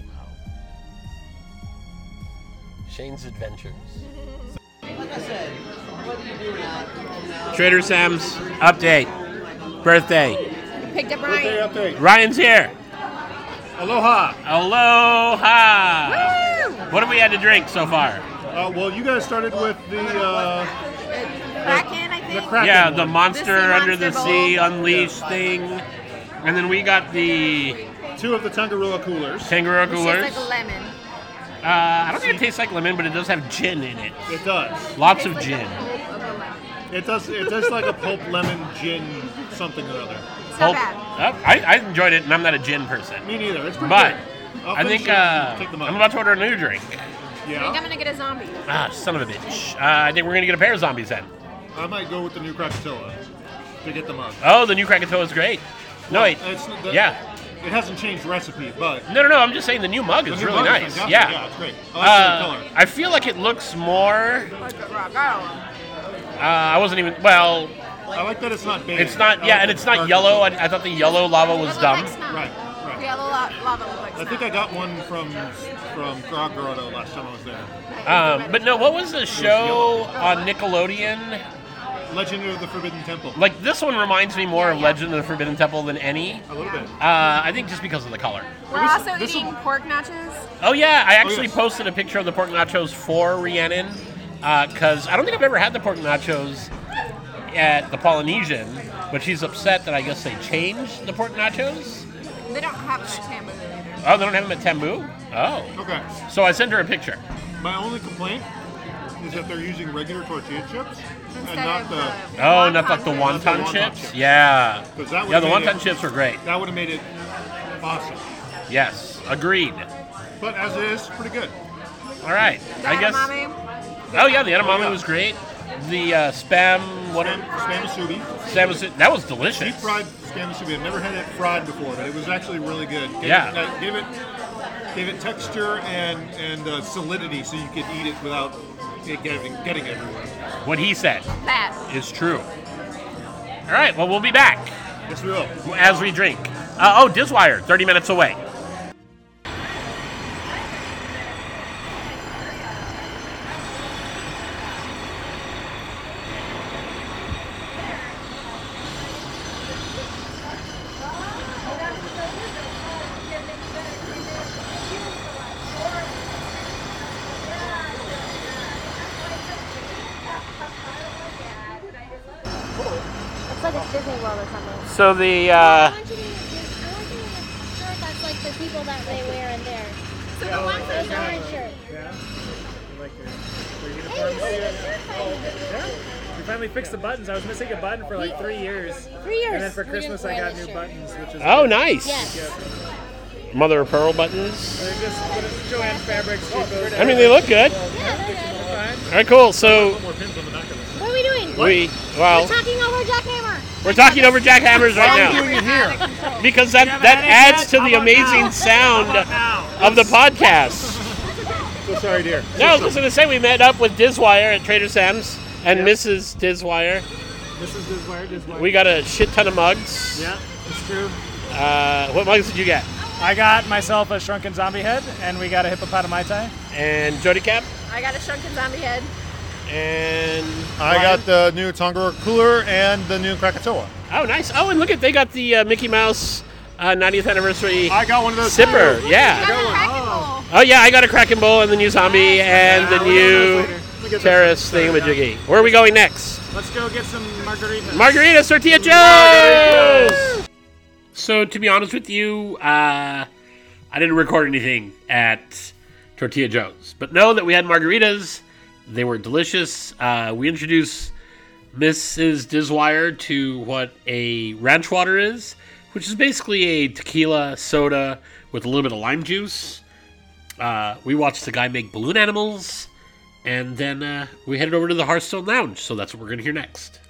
Wow. Shane's Adventures. Like I said, whether you do or not, you know, Trader Sam's update. Birthday. picked up Birthday Ryan. update. Ryan's here. Aloha. Aloha. What have we had to drink so far? Uh, well, you guys started with the uh, Kraken, I the. Kraken yeah, one. the monster The sea under the monster sea bowl. unleashed thing, and then we got the two of the Tangaroa coolers. kangaroo It tastes coolers. like a lemon. Uh, I don't think it tastes like lemon, but it does have gin in it. It does. Lots Tastes of like gin. the pulp of a lemon. It does. It tastes like a pulp lemon gin something or other. It's Pulp- not bad. Oh, I, I enjoyed it, and I'm not a gin person. Me neither. It's pretty But good. I'll I finish think it uh, take them I'm about to order a new drink. I think I'm Yeah. gonna get a zombie. Ah, son of a bitch. Uh, I think we're gonna get a pair of zombies then. I might go with the new Krakatoa to get them out. Oh, the new Krakatoa is great. No, wait. It's, the, Yeah. It hasn't changed the recipe, but No, no, no. I'm just saying the new mug the is new really mug is nice. fantastic. Yeah. Yeah, it's great. I like the Uh, color. I feel like it looks more. Like a rock. Oh. Uh, I wasn't even. Well, I like that it's not beige. it's not. Yeah, like and it's not yellow. I. I thought the yellow lava was It dumb. like snow. Right, right. Yellow lo- lava looked like I think snow. I got one from from Grog Grotto last time I was there. Um, but no, what was the show on Nickelodeon? Legend of the Forbidden Temple. Like this one reminds me more of Legend of the Forbidden Temple than any. A little bit. Uh, I think just because of the color. We're This- also this eating will- pork nachos. Oh yeah, I actually yes. posted a picture of the pork nachos for Rhiannon because I don't think I've ever had the pork nachos at the Polynesian, but she's upset that I guess they changed the pork nachos. They don't have it at Tambu either. Oh, they don't have them at Tambu. Oh, Okay. so I sent her a picture. My only complaint is that they're using regular tortilla chips Instead and not the. the Oh, not like the chips. Not the wonton wonton chips. chips. Yeah, 'Cause that yeah, the would've wonton it- chips were great. That would have made it awesome. Yes, agreed. But as it is, pretty good. All right, The I guess. edamame. Oh yeah, the edamame yeah. was great. The uh, spam, what? Spam, spam musubi. Spam was that was delicious. Deep fried spam musubi. I've never had it fried before, but it was actually really good. Gave Yeah. It, uh, gave it gave it texture and and uh, solidity, so you could eat it without it getting getting everywhere. What he said That. is true. All right, well we'll be back Yes, we will. as we drink. Uh, oh, Diswire, 30 minutes away. It's like it's Disney World or something. So the I uh, want you to, I want you to get Uh, a shirt that's like the people that they wear in there. So the ones that Those orange uh, shirt. Oh, yeah. You like your, your Hey, uniforms? you see the shirt finally. Yeah. We finally fixed the buttons. I was missing a button for like three years. Three years. And then for Christmas I got new shirt. buttons, which is oh good. nice, Yes. mother of pearl buttons. They're just Joann Fabrics. Oh, I mean they look good. Yeah, they're good. All right, cool. So More pins on the back of this. What are we doing? we We're talking over Jackhammer. We're talking over jackhammers right now What are you doing it here. because that that adds to the amazing sound of the podcast. So sorry, dear. No, I was going to say we met up with Diswire at Trader Sam's and Mrs. Diswire. This is Diswire, Diswire. We got a shit ton of mugs. yeah, it's true. Uh, what mugs did you get? I got myself a shrunken zombie head, and we got a HippopotoMai-Tai. And Jody Cap I got a shrunken zombie head. And I Ryan? got the new Tonga cooler and the new Krakatoa. Oh, nice. Oh, and look at they got the uh, Mickey Mouse uh, 90th anniversary I got one of those. sipper. Yeah. Got a Kraken bowl. Oh yeah, I got a Kraken Bowl and the new zombie and the new get those later. We terrace later. thingamajiggy. Where are we going next? Let's go get some margaritas. Margarita Tortilla Joe's! So, to be honest with you, uh, I didn't record anything at Tortilla Joe's. But know that we had margaritas. They were delicious. Uh, we introduced Mrs. Diswire to what a ranch water is, which is basically a tequila soda with a little bit of lime juice. Uh, we watched the guy make balloon animals, and then uh, we headed over to the Hearthstone Lounge. So that's what we're going to hear next.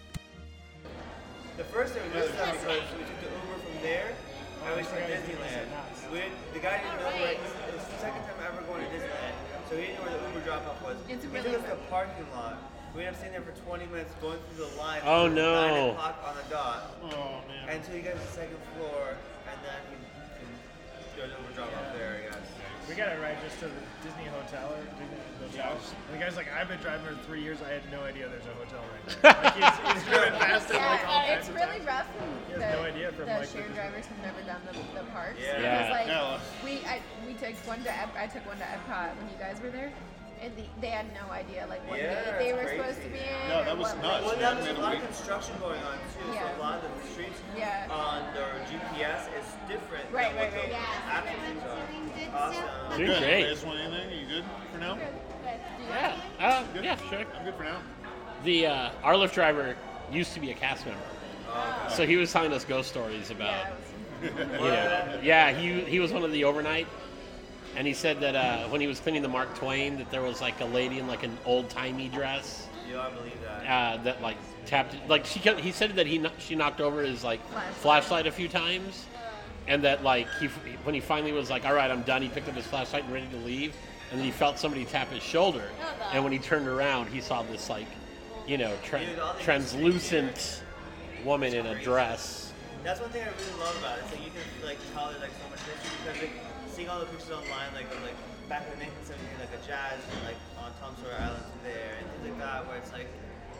Going through the line. Oh, no. 9 o'clock on the dot. Oh man. Until he got to the second floor and then he, he got the Uber drop off there, I guess. We got a ride just to the Disney hotel or Disney hotel. And the guy's like, I've been driving for three years. I had no idea there's a hotel right there. like he's, he's driven past it like all Yeah, it's of really times. rough. He has the, no idea from, the like, the shared drivers have never done the, the parks. Yeah. Yeah. Because like Yeah. we I, we took one to Ep- I took one to Epcot when you guys were there, and the, they had no idea like what Yeah, gate they it's were supposed to be in. No, that was what nuts. Well, Yeah, now there's a lot of construction going on too, Yeah. so a lot of the streets Yeah. on their GPS is different Right, than what right, the right. actual streets are. Awesome. Doing Good. great. You guys want anything? You good for now? Yeah. Uh, Good? yeah, sure. I'm good for now. The uh, our Lyft driver used to be a cast member, so he was telling us ghost stories about. Yeah, it was, you know, yeah, he he was one of the overnight, and he said that uh, when he was cleaning the Mark Twain, that there was like a lady in like an old timey dress Yeah, I believe that. uh, that like tapped like she kept, he said that he she knocked over his like Flashlight. flashlight a few times, and that like he when he finally was like all right I'm done he picked up his flashlight and ready to leave, and then he felt somebody tap his shoulder, and when he turned around he saw this like you know tra- Dude, translucent woman in a dress. That's one thing I really love about it. It's like you can like tell there's like so much history because like seeing all the pictures online, like of, like back in the 1970s, like a jazz like on Tom Sawyer Island there and things like that, where it's like,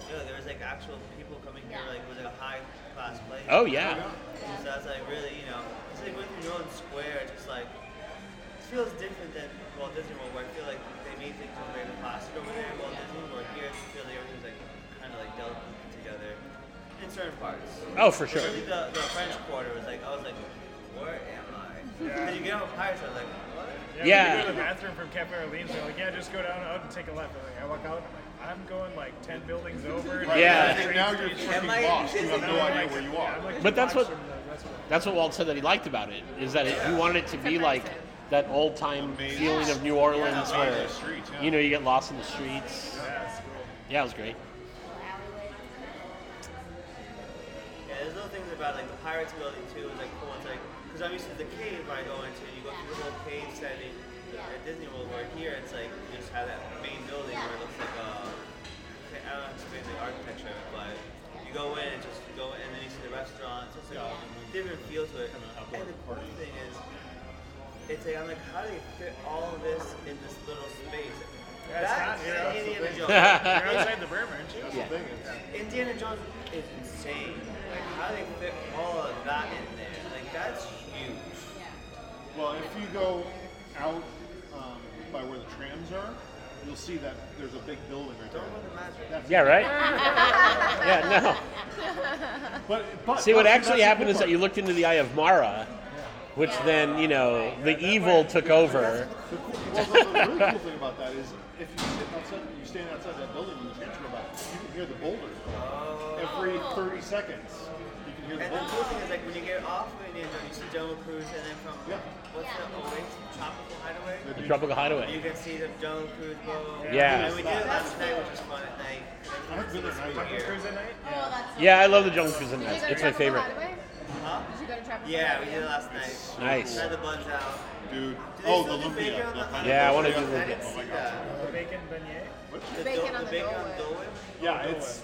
you know, there was like actual people coming here like with like a high class place. Oh, yeah. So that's like really, you know, it's like going through Nolan Square, just like it feels different than Walt Disney World, where I feel like they made things very plastic over there. at Walt Disney, World here I feel like everything's like kind of like delicate together in certain parts. Oh, for sure. Especially the, the French Quarter was like, I was like, where am I? Because you get on Pirates, I was like, what? Yeah, Yeah. When you go to the bathroom from Cafe Orleans, they're like, yeah, just go down out and take a left. I'm like, I walk out, and I'm like, I'm going like 10 buildings over. and Yeah. I'm And now you're straight- Am I freaking lost. You in have no Disney? idea where you Yeah, are. I'm like But two that's blocks what- from the restaurant. That's what Walt said that he liked about it is that it, he wanted it to be like that old time Amazing. feeling of New Orleans Yeah, where the streets, yeah. you know you get lost in the streets. Yeah, it's cool. Yeah, it was great. Yeah, there's little things about like the Pirates building too. Is like cool. It's like because I'm used to the cave I go into. You go through the whole cave setting at Disney World. Where here it's like you just have that main building where it looks like uh, I don't know how to explain the architecture, of it, but you go in and just you go in and then you see the restaurants. So it's like a different feel to it. And the cool thing is, it's like I'm like, how do they fit all of this in this little space? Yeah, That's not- yeah, Indiana that's Jones. You're outside the berm, aren't you? Yeah. Indiana Jones is insane. Like how they fit all of that in there. Like that's huge. Well, if you go out um, by where the trams are, you'll see that there's a big building right there. Don't win the magic. That's Yeah, right. yeah, no. But, but See, what actually happened cool is that you looked into the eye of Mara, which then you know the evil took over. The cool, well, the, the really cool thing about that is if you sit outside, you stand outside that building when the trams go by, you can hear the boulders every 30 seconds. You can hear the And the cool thing is like when you get off of Jungle Cruise, and then from Yeah. what's that Oasis Tropical Hideaway? The Tropical You can see the Jungle Cruise boat. Yeah. And we did it last night, which was fun at night. I haven't been there This night. year. Cruise at night? Oh, that's Yeah, I love the Jungle Cruise. Did you Nights. go to It's my Tropical favorite. Hideaway? Huh? Did you go to Tropical Yeah, we did it last night. Nice. Tried the buns out. Dude. Oh, the do lumpia. bacon on the the- honey Yeah, I wanna butter. do I lumpia. didn't see oh that. The bacon beignet? The, bacon do- on the the bacon Dole on Whip. Dole Whip? Yeah, it's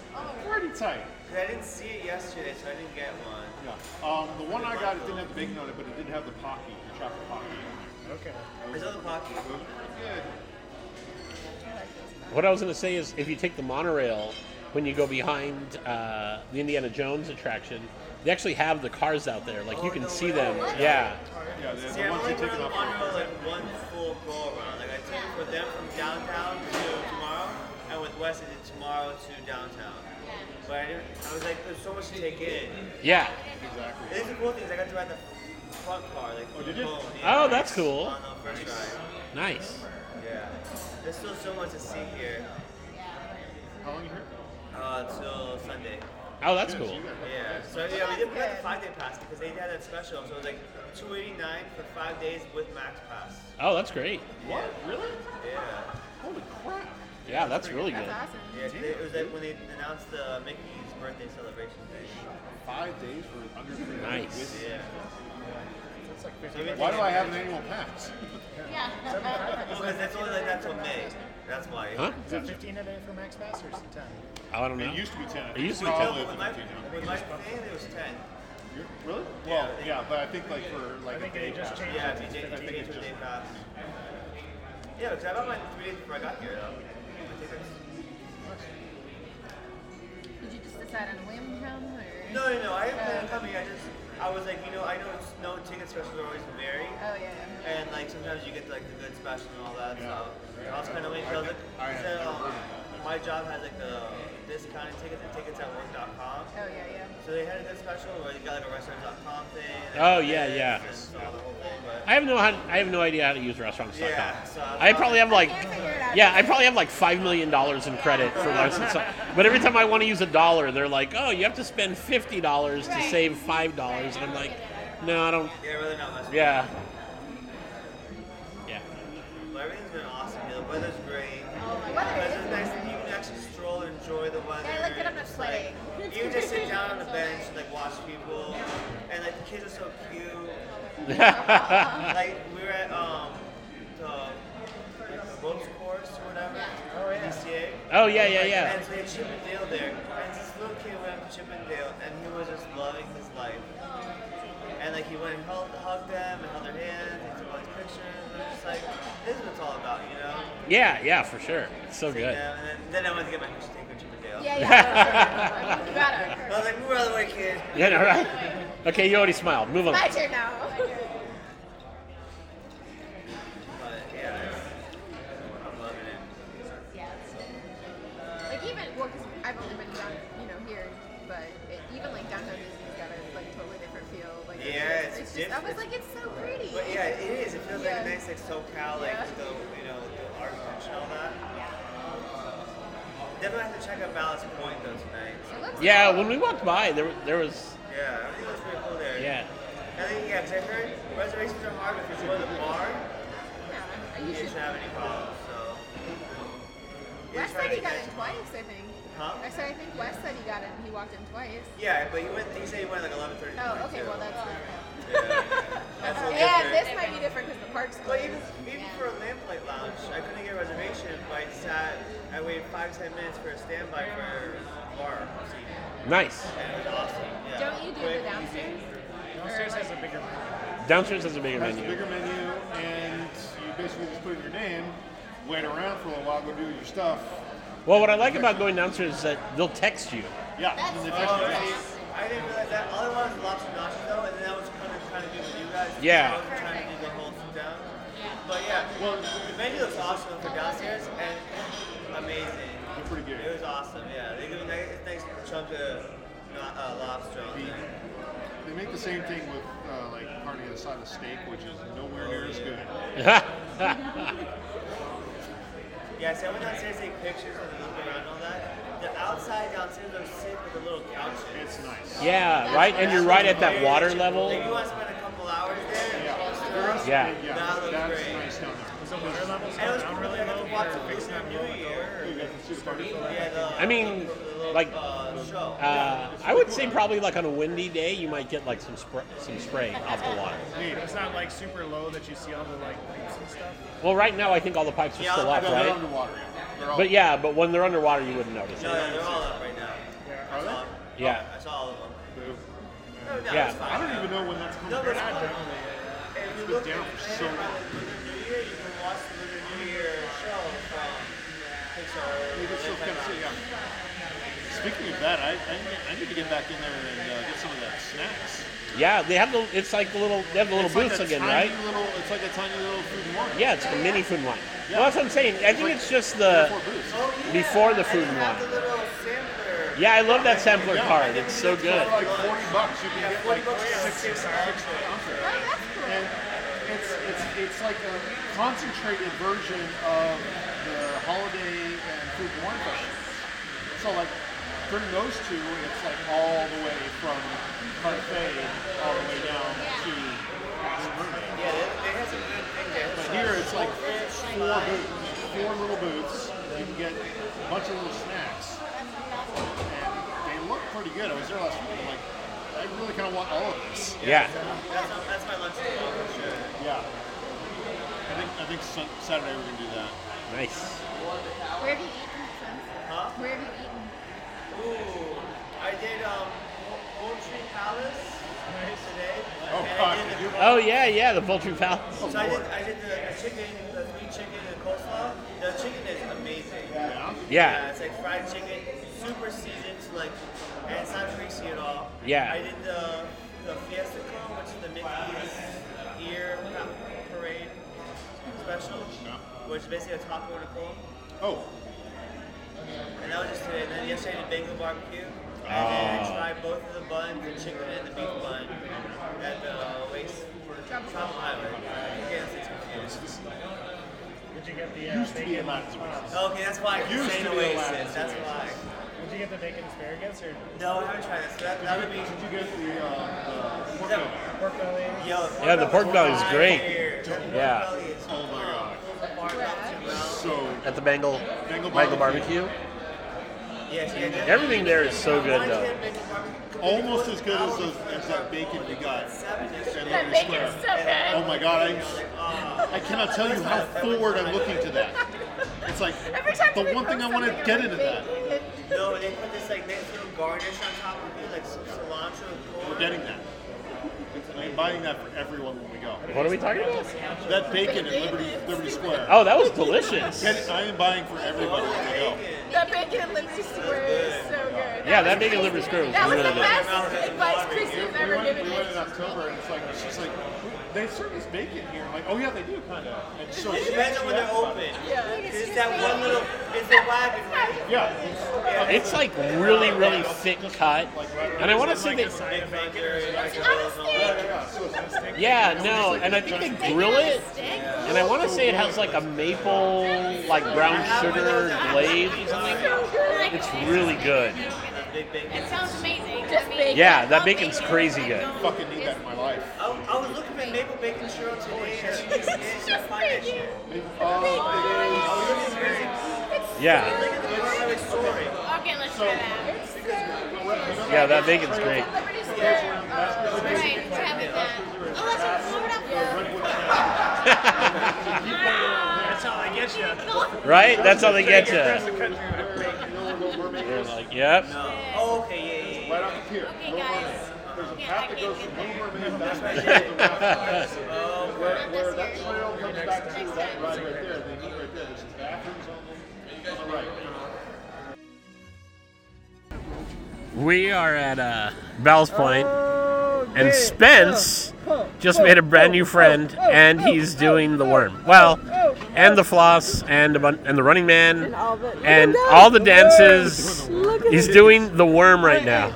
pretty tight. 'Cause I didn't see it yesterday, so I didn't get one. Yeah. Um, the one I got, it didn't have the bacon on it, but it did have the pocky, the chocolate pocky. Okay. There's other pocky. It was pretty good. What I was going to say is, if you take the monorail when you go behind uh, the Indiana Jones attraction, they actually have the cars out there. Like you can see them. Yeah. Yeah, the, See, the I'm ones only you take it to off. Monorail like one full go around. Like I took it for them from downtown to tomorrow, and with Wes I did tomorrow to downtown. But I didn't. I was like, there's so much to take in. Yeah. Exactly. These are cool things. I got to ride the front car, like Oh, did you? home, Oh, that's cool. On the first ride. Nice. Yeah. There's still so much to see here. How long you here? Uh, till Sunday. Oh, that's cool. Yeah. So yeah, we did we got the five day pass because they had that special. So it was like 289 for five days with max pass. Oh, that's great. What? Really? Yeah. Holy crap. Yeah, that's really good. That's awesome. Yeah, 'cause it was like when they announced the Mickey's birthday celebration thing. Five days for under three Nice. with- Yeah. That's like 50 we Why do I have an annual pass? Yeah. Because that's only like that till May. That's why. Huh? Is it 15 a day for Max Pass or is it 10? Oh, I don't know. It used to be ten. It used to be With, 10. With up my, to 15 now. with my thing, it was 10. You're- Really? Yeah, Well, I think- yeah, but I think like for like I think a day they just pass. changed Yeah, it. if you to did, if 15. you did day pass. Yeah, because I bought mine three days before I got here, though. My tickets. Did you just decide on a whim to come, or? No, no, no. I didn't plan on Oh. coming. I just, I was like, you know, I know it's, no ticket specials are always vary. Oh yeah. yeah. And like sometimes you get like the good special and all that. So I was kind of waiting. 'cause I was like, I- I he said, um, my job has like the discounted tickets and tickets at work.com. Oh yeah, yeah. So they had a good special where you got like a restaurant.com thing. Oh, yeah, yeah. And saw the whole thing, but I have no how, I have no idea how to use restaurants.com. Yeah, so I I probably have like I can't figure it out. yeah, I probably have like five million dollars in credit for license. But every time I want to use a dollar, they're like, "Oh, you have to spend fifty dollars to save five dollars," and I'm like, "No, I don't." yeah, really not much. Yeah, yeah. But everything's been awesome. Yeah, the weather's great. Oh, the The weather weather's is nice. and You can actually stroll and enjoy the weather. Yeah, I like that I'm not It's like- sweating. You can just sit down on the bench and like watch people, and like the kids are so cute. like we were at um the, like, the ropes course or whatever. Oh yeah. DCA. Oh, yeah, yeah, yeah. And so they had Chip and Dale there, and this little kid went up to Chip and Dale, and he was just loving his life. And like he went and hugged, hugged them and held their hands, and took all these pictures. And it was just like, this is what it's all about, you know? Yeah, yeah, for sure. It's so good. Yeah, and then, then I went to get my picture taken with Chip and Dale. Yeah, yeah. you got it. I was like, move out of the way, kid. Yeah, no, right? Okay, you already smiled. Move on. My turn now. Yeah, it's, I'm loving yeah. Like even well, cause I've only been down, you know, here, but it, even like downtown Disney's got a like totally different feel. Like Yeah, it's, it's just, I was different. like, it's so pretty. But yeah, it is. It feels like a nice like SoCal, like Yeah. the you know the architecture and all that. Definitely have to check out Ballast Point though tonight. It looks Yeah, cool. when we walked by, there there was Yeah, I think that's pretty cool there. yeah. I think yeah, 'cause I heard reservations are hard, but if you go to the bar, Yeah, you you should. shouldn't have any problems. So. Yeah, Wes try said to he got get- in twice, I think. Huh? I said I think Wes said he got in. He walked in twice. Yeah, but you went. You said you went like 11:30. Oh, okay. Well, that's different. Yeah, that's a little Yeah, different. this might be different because the park's But closed. even, even for a lamplight lounge, I couldn't get a reservation, but I sat, I waited five, ten minutes for a standby for a bar seat. Nice. And it was awesome. Yeah. Don't you do Quick, the downstairs? Downstairs has a bigger menu. Downstairs has a bigger Has a menu. bigger menu, and you basically just put in your name, wait around for a little while, go do your stuff. Well, what I like about going downstairs is that they'll text you. Yeah, That's and the Oh, text you see, out. I didn't realize that. All I wanted was lobster nachos though, and then I was kind of trying to do with you guys. Yeah. I wasn't trying to do the whole sit down. But yeah, well, the menu looks awesome for downstairs and amazing. They're pretty good. It was awesome. Yeah, they give me a nice, nice chunk of not, uh, lobster on there. They make the same thing with uh, like carne asada of steak, which is nowhere near as good. Yeah, so I went downstairs to take pictures and look around and all that. The outside downstairs was sick with the little couches. It's nice. yeah, right. And you're right at that water level. Like you want to spend a couple hours there? Yeah, Yeah. yeah, That looks that's great. nice down there. Was water levels And it was down really I got low to watch for the fixing New Year. You got the super party. Yeah, the, I mean, the little, like, uh. Uh, I would say probably like on a windy day, you might get like some spr- some spray off the water. It's not like super low that you see all the like pipes and stuff. Well, right now I think all the pipes are Yeah, still up, right? underwater. Yeah. They're all, But yeah, but when they're underwater, you wouldn't notice no, it. they're all up right now. Yeah. I saw. Yeah. I saw all of them. No, no, Yeah. I don't even know when that's coming No, but it's back. cool. If you been down for so long. around the Lunar New Year, you can watch the Lunar New Year show from Pixar. Maybe it's still kind of yeah. Speaking of that, I, I, need- I need to get back in there and uh, get some of that snacks. Yeah, they have the. It's like the little. They have the little It's like booths a again, tiny right? Little, it's like a tiny little food and wine. Yeah, it's like a mini food and wine. Yeah. Well, that's what I'm saying. I think like it's just the Oh, yeah. before the food you and have wine. the little. Yeah, I love that sampler Yeah. card. It's so good. For like 40 bucks, you can get 40 like bucks for six, six six ounces. ounces. Oh, that's. And it's, it's, it's like a concentrated version of the holiday and food and wine festivals. So like during those two, it's like all the way from parfait all the way down to Blue Mermaid. Yeah, they, they had some good things there. But here it's like four booths, four little booths. You can get a bunch of little snacks, and they look pretty good. I was there last week. I'm like, I really kind of want all of this. Yeah. That's, that's my lunch tomorrow for sure. Yeah. I think I think Saturday we're gonna do that. Nice. Where have you eaten since? Huh? Where have you eaten? Ooh, I did um, Home Tree Palace today. Oh, and God, I did you the Oh yeah, yeah, the Poultry Palace. So I did, I did the, the chicken, the three chicken and coleslaw. The chicken is amazing. Yeah. it's like fried chicken, super seasoned, like, and it's not greasy at all. Yeah. I did the the Fiesta Cone, which is the Mickey's ear parade special, which is basically a taco and a cone. Oh. And that was just today. And then yesterday I did Bengal barbecue. And then I Oh. tried both of the buns, the chicken and the beef bun, at the Waste Tropical Highway. Again, it's confused. Did you get the uh, Used to be bacon? a Latin Okay, that's why I keep Used saying to be a Oasis. Latin That's why. Did you get the bacon asparagus or No, I haven't tried this. That, that would be. Did you get the, uh, the pork belly? pork belly? Yo, Yeah, the pork belly is great. The pork Yeah. belly is Oh my god. apart up to mouth. So, At the Bengal Bengal Bengal barbecue. barbecue. Yes, yeah, yeah. Everything there is so good though. almost as good as, those, as that bacon we got. That Liberty bacon's Square. so good. Oh my god, I'm, I cannot tell you how forward I'm looking to that. It's like Every time the one thing I want to get about into that. No, they put this like nice little garnish on top of it, like some cilantro. We're getting that. I'm buying that for everyone when we go. What are we talking about? That bacon at Liberty, Liberty Square. Oh, that was delicious. Get- I am buying for everybody when we go. That bacon at Liberty Square is so good. Yeah, that bacon at Liberty Square was That was really the good. best advice Chrissy's We ever went, given we me. went in October and it's like she's like they serve this bacon here. I'm like, oh yeah, they do kind of. And so It she depends when they're open. Yeah. It's that one little, it's the wagon, right? Yeah. It's like really, really thick cut, and I want to say Big that. finger like a little- Yeah, Yeah, no, and I think they grill it, and I want to say it has like a maple, like brown sugar glaze or something. It's really good. Big bacon. It sounds amazing. Just bacon. Yeah, that bacon's crazy good. fucking need that in my life. I, I was looking for maple bacon churro today, and I didn't can't find that shit. Yeah, Look at the Broadway story. Okay, let's try that. yeah, that bacon's great. Liberty Square. Right, we're having that. Oh, let's warm it up. That's how I get you. Right? That's how they get you. The country with bacon. They're like, yep. Oh, okay, yeah, yeah, yeah. Right off the pier. Okay, guys. There's a Yeah, path I that goes from there. Little Mermaid back to the West Where, where that trail comes back to that ride right there, they meet right there. There's bathrooms on the, on the right. We are at uh, Ballast Point, and Spence just made a brand new friend, and he's doing the worm. Well, and the floss, and the bun- and the Running Man, and all the dances. He's doing the worm right now.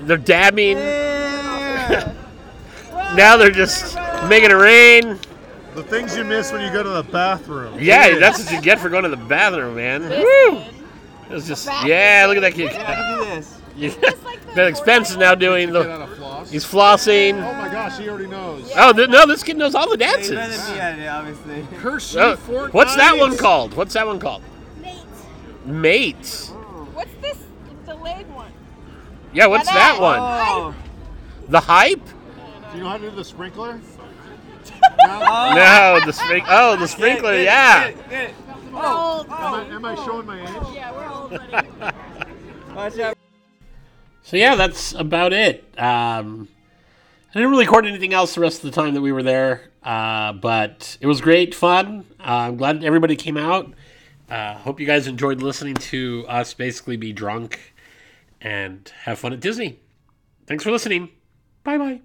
They're dabbing. now they're just making it rain. The things you miss when you go to the bathroom. Yeah, that's what you get for going to the bathroom, man. Woo! It was just yeah. Look at that kid. Yeah. That Spence is now doing the. floss. He's flossing. Oh my gosh, he already knows. Oh th- no, this kid knows all the dances. Yeah, obviously. Hershey Oh, Fort what's that one called? What's that one called? Mate. Mate. What's this delayed one? Yeah, what's that one? Oh. The hype? Do you know how to do the sprinkler? No, the sprink. Oh, the sprinkler. Yeah. Oh, Am I, am I showing my age? yeah, we're old, buddy. Watch out. So yeah, that's about it. Um, I didn't really record anything else the rest of the time that we were there, uh, but it was great fun. Uh, I'm glad everybody came out. Uh, hope you guys enjoyed listening to us basically be drunk and have fun at Disney. Thanks for listening. Bye bye.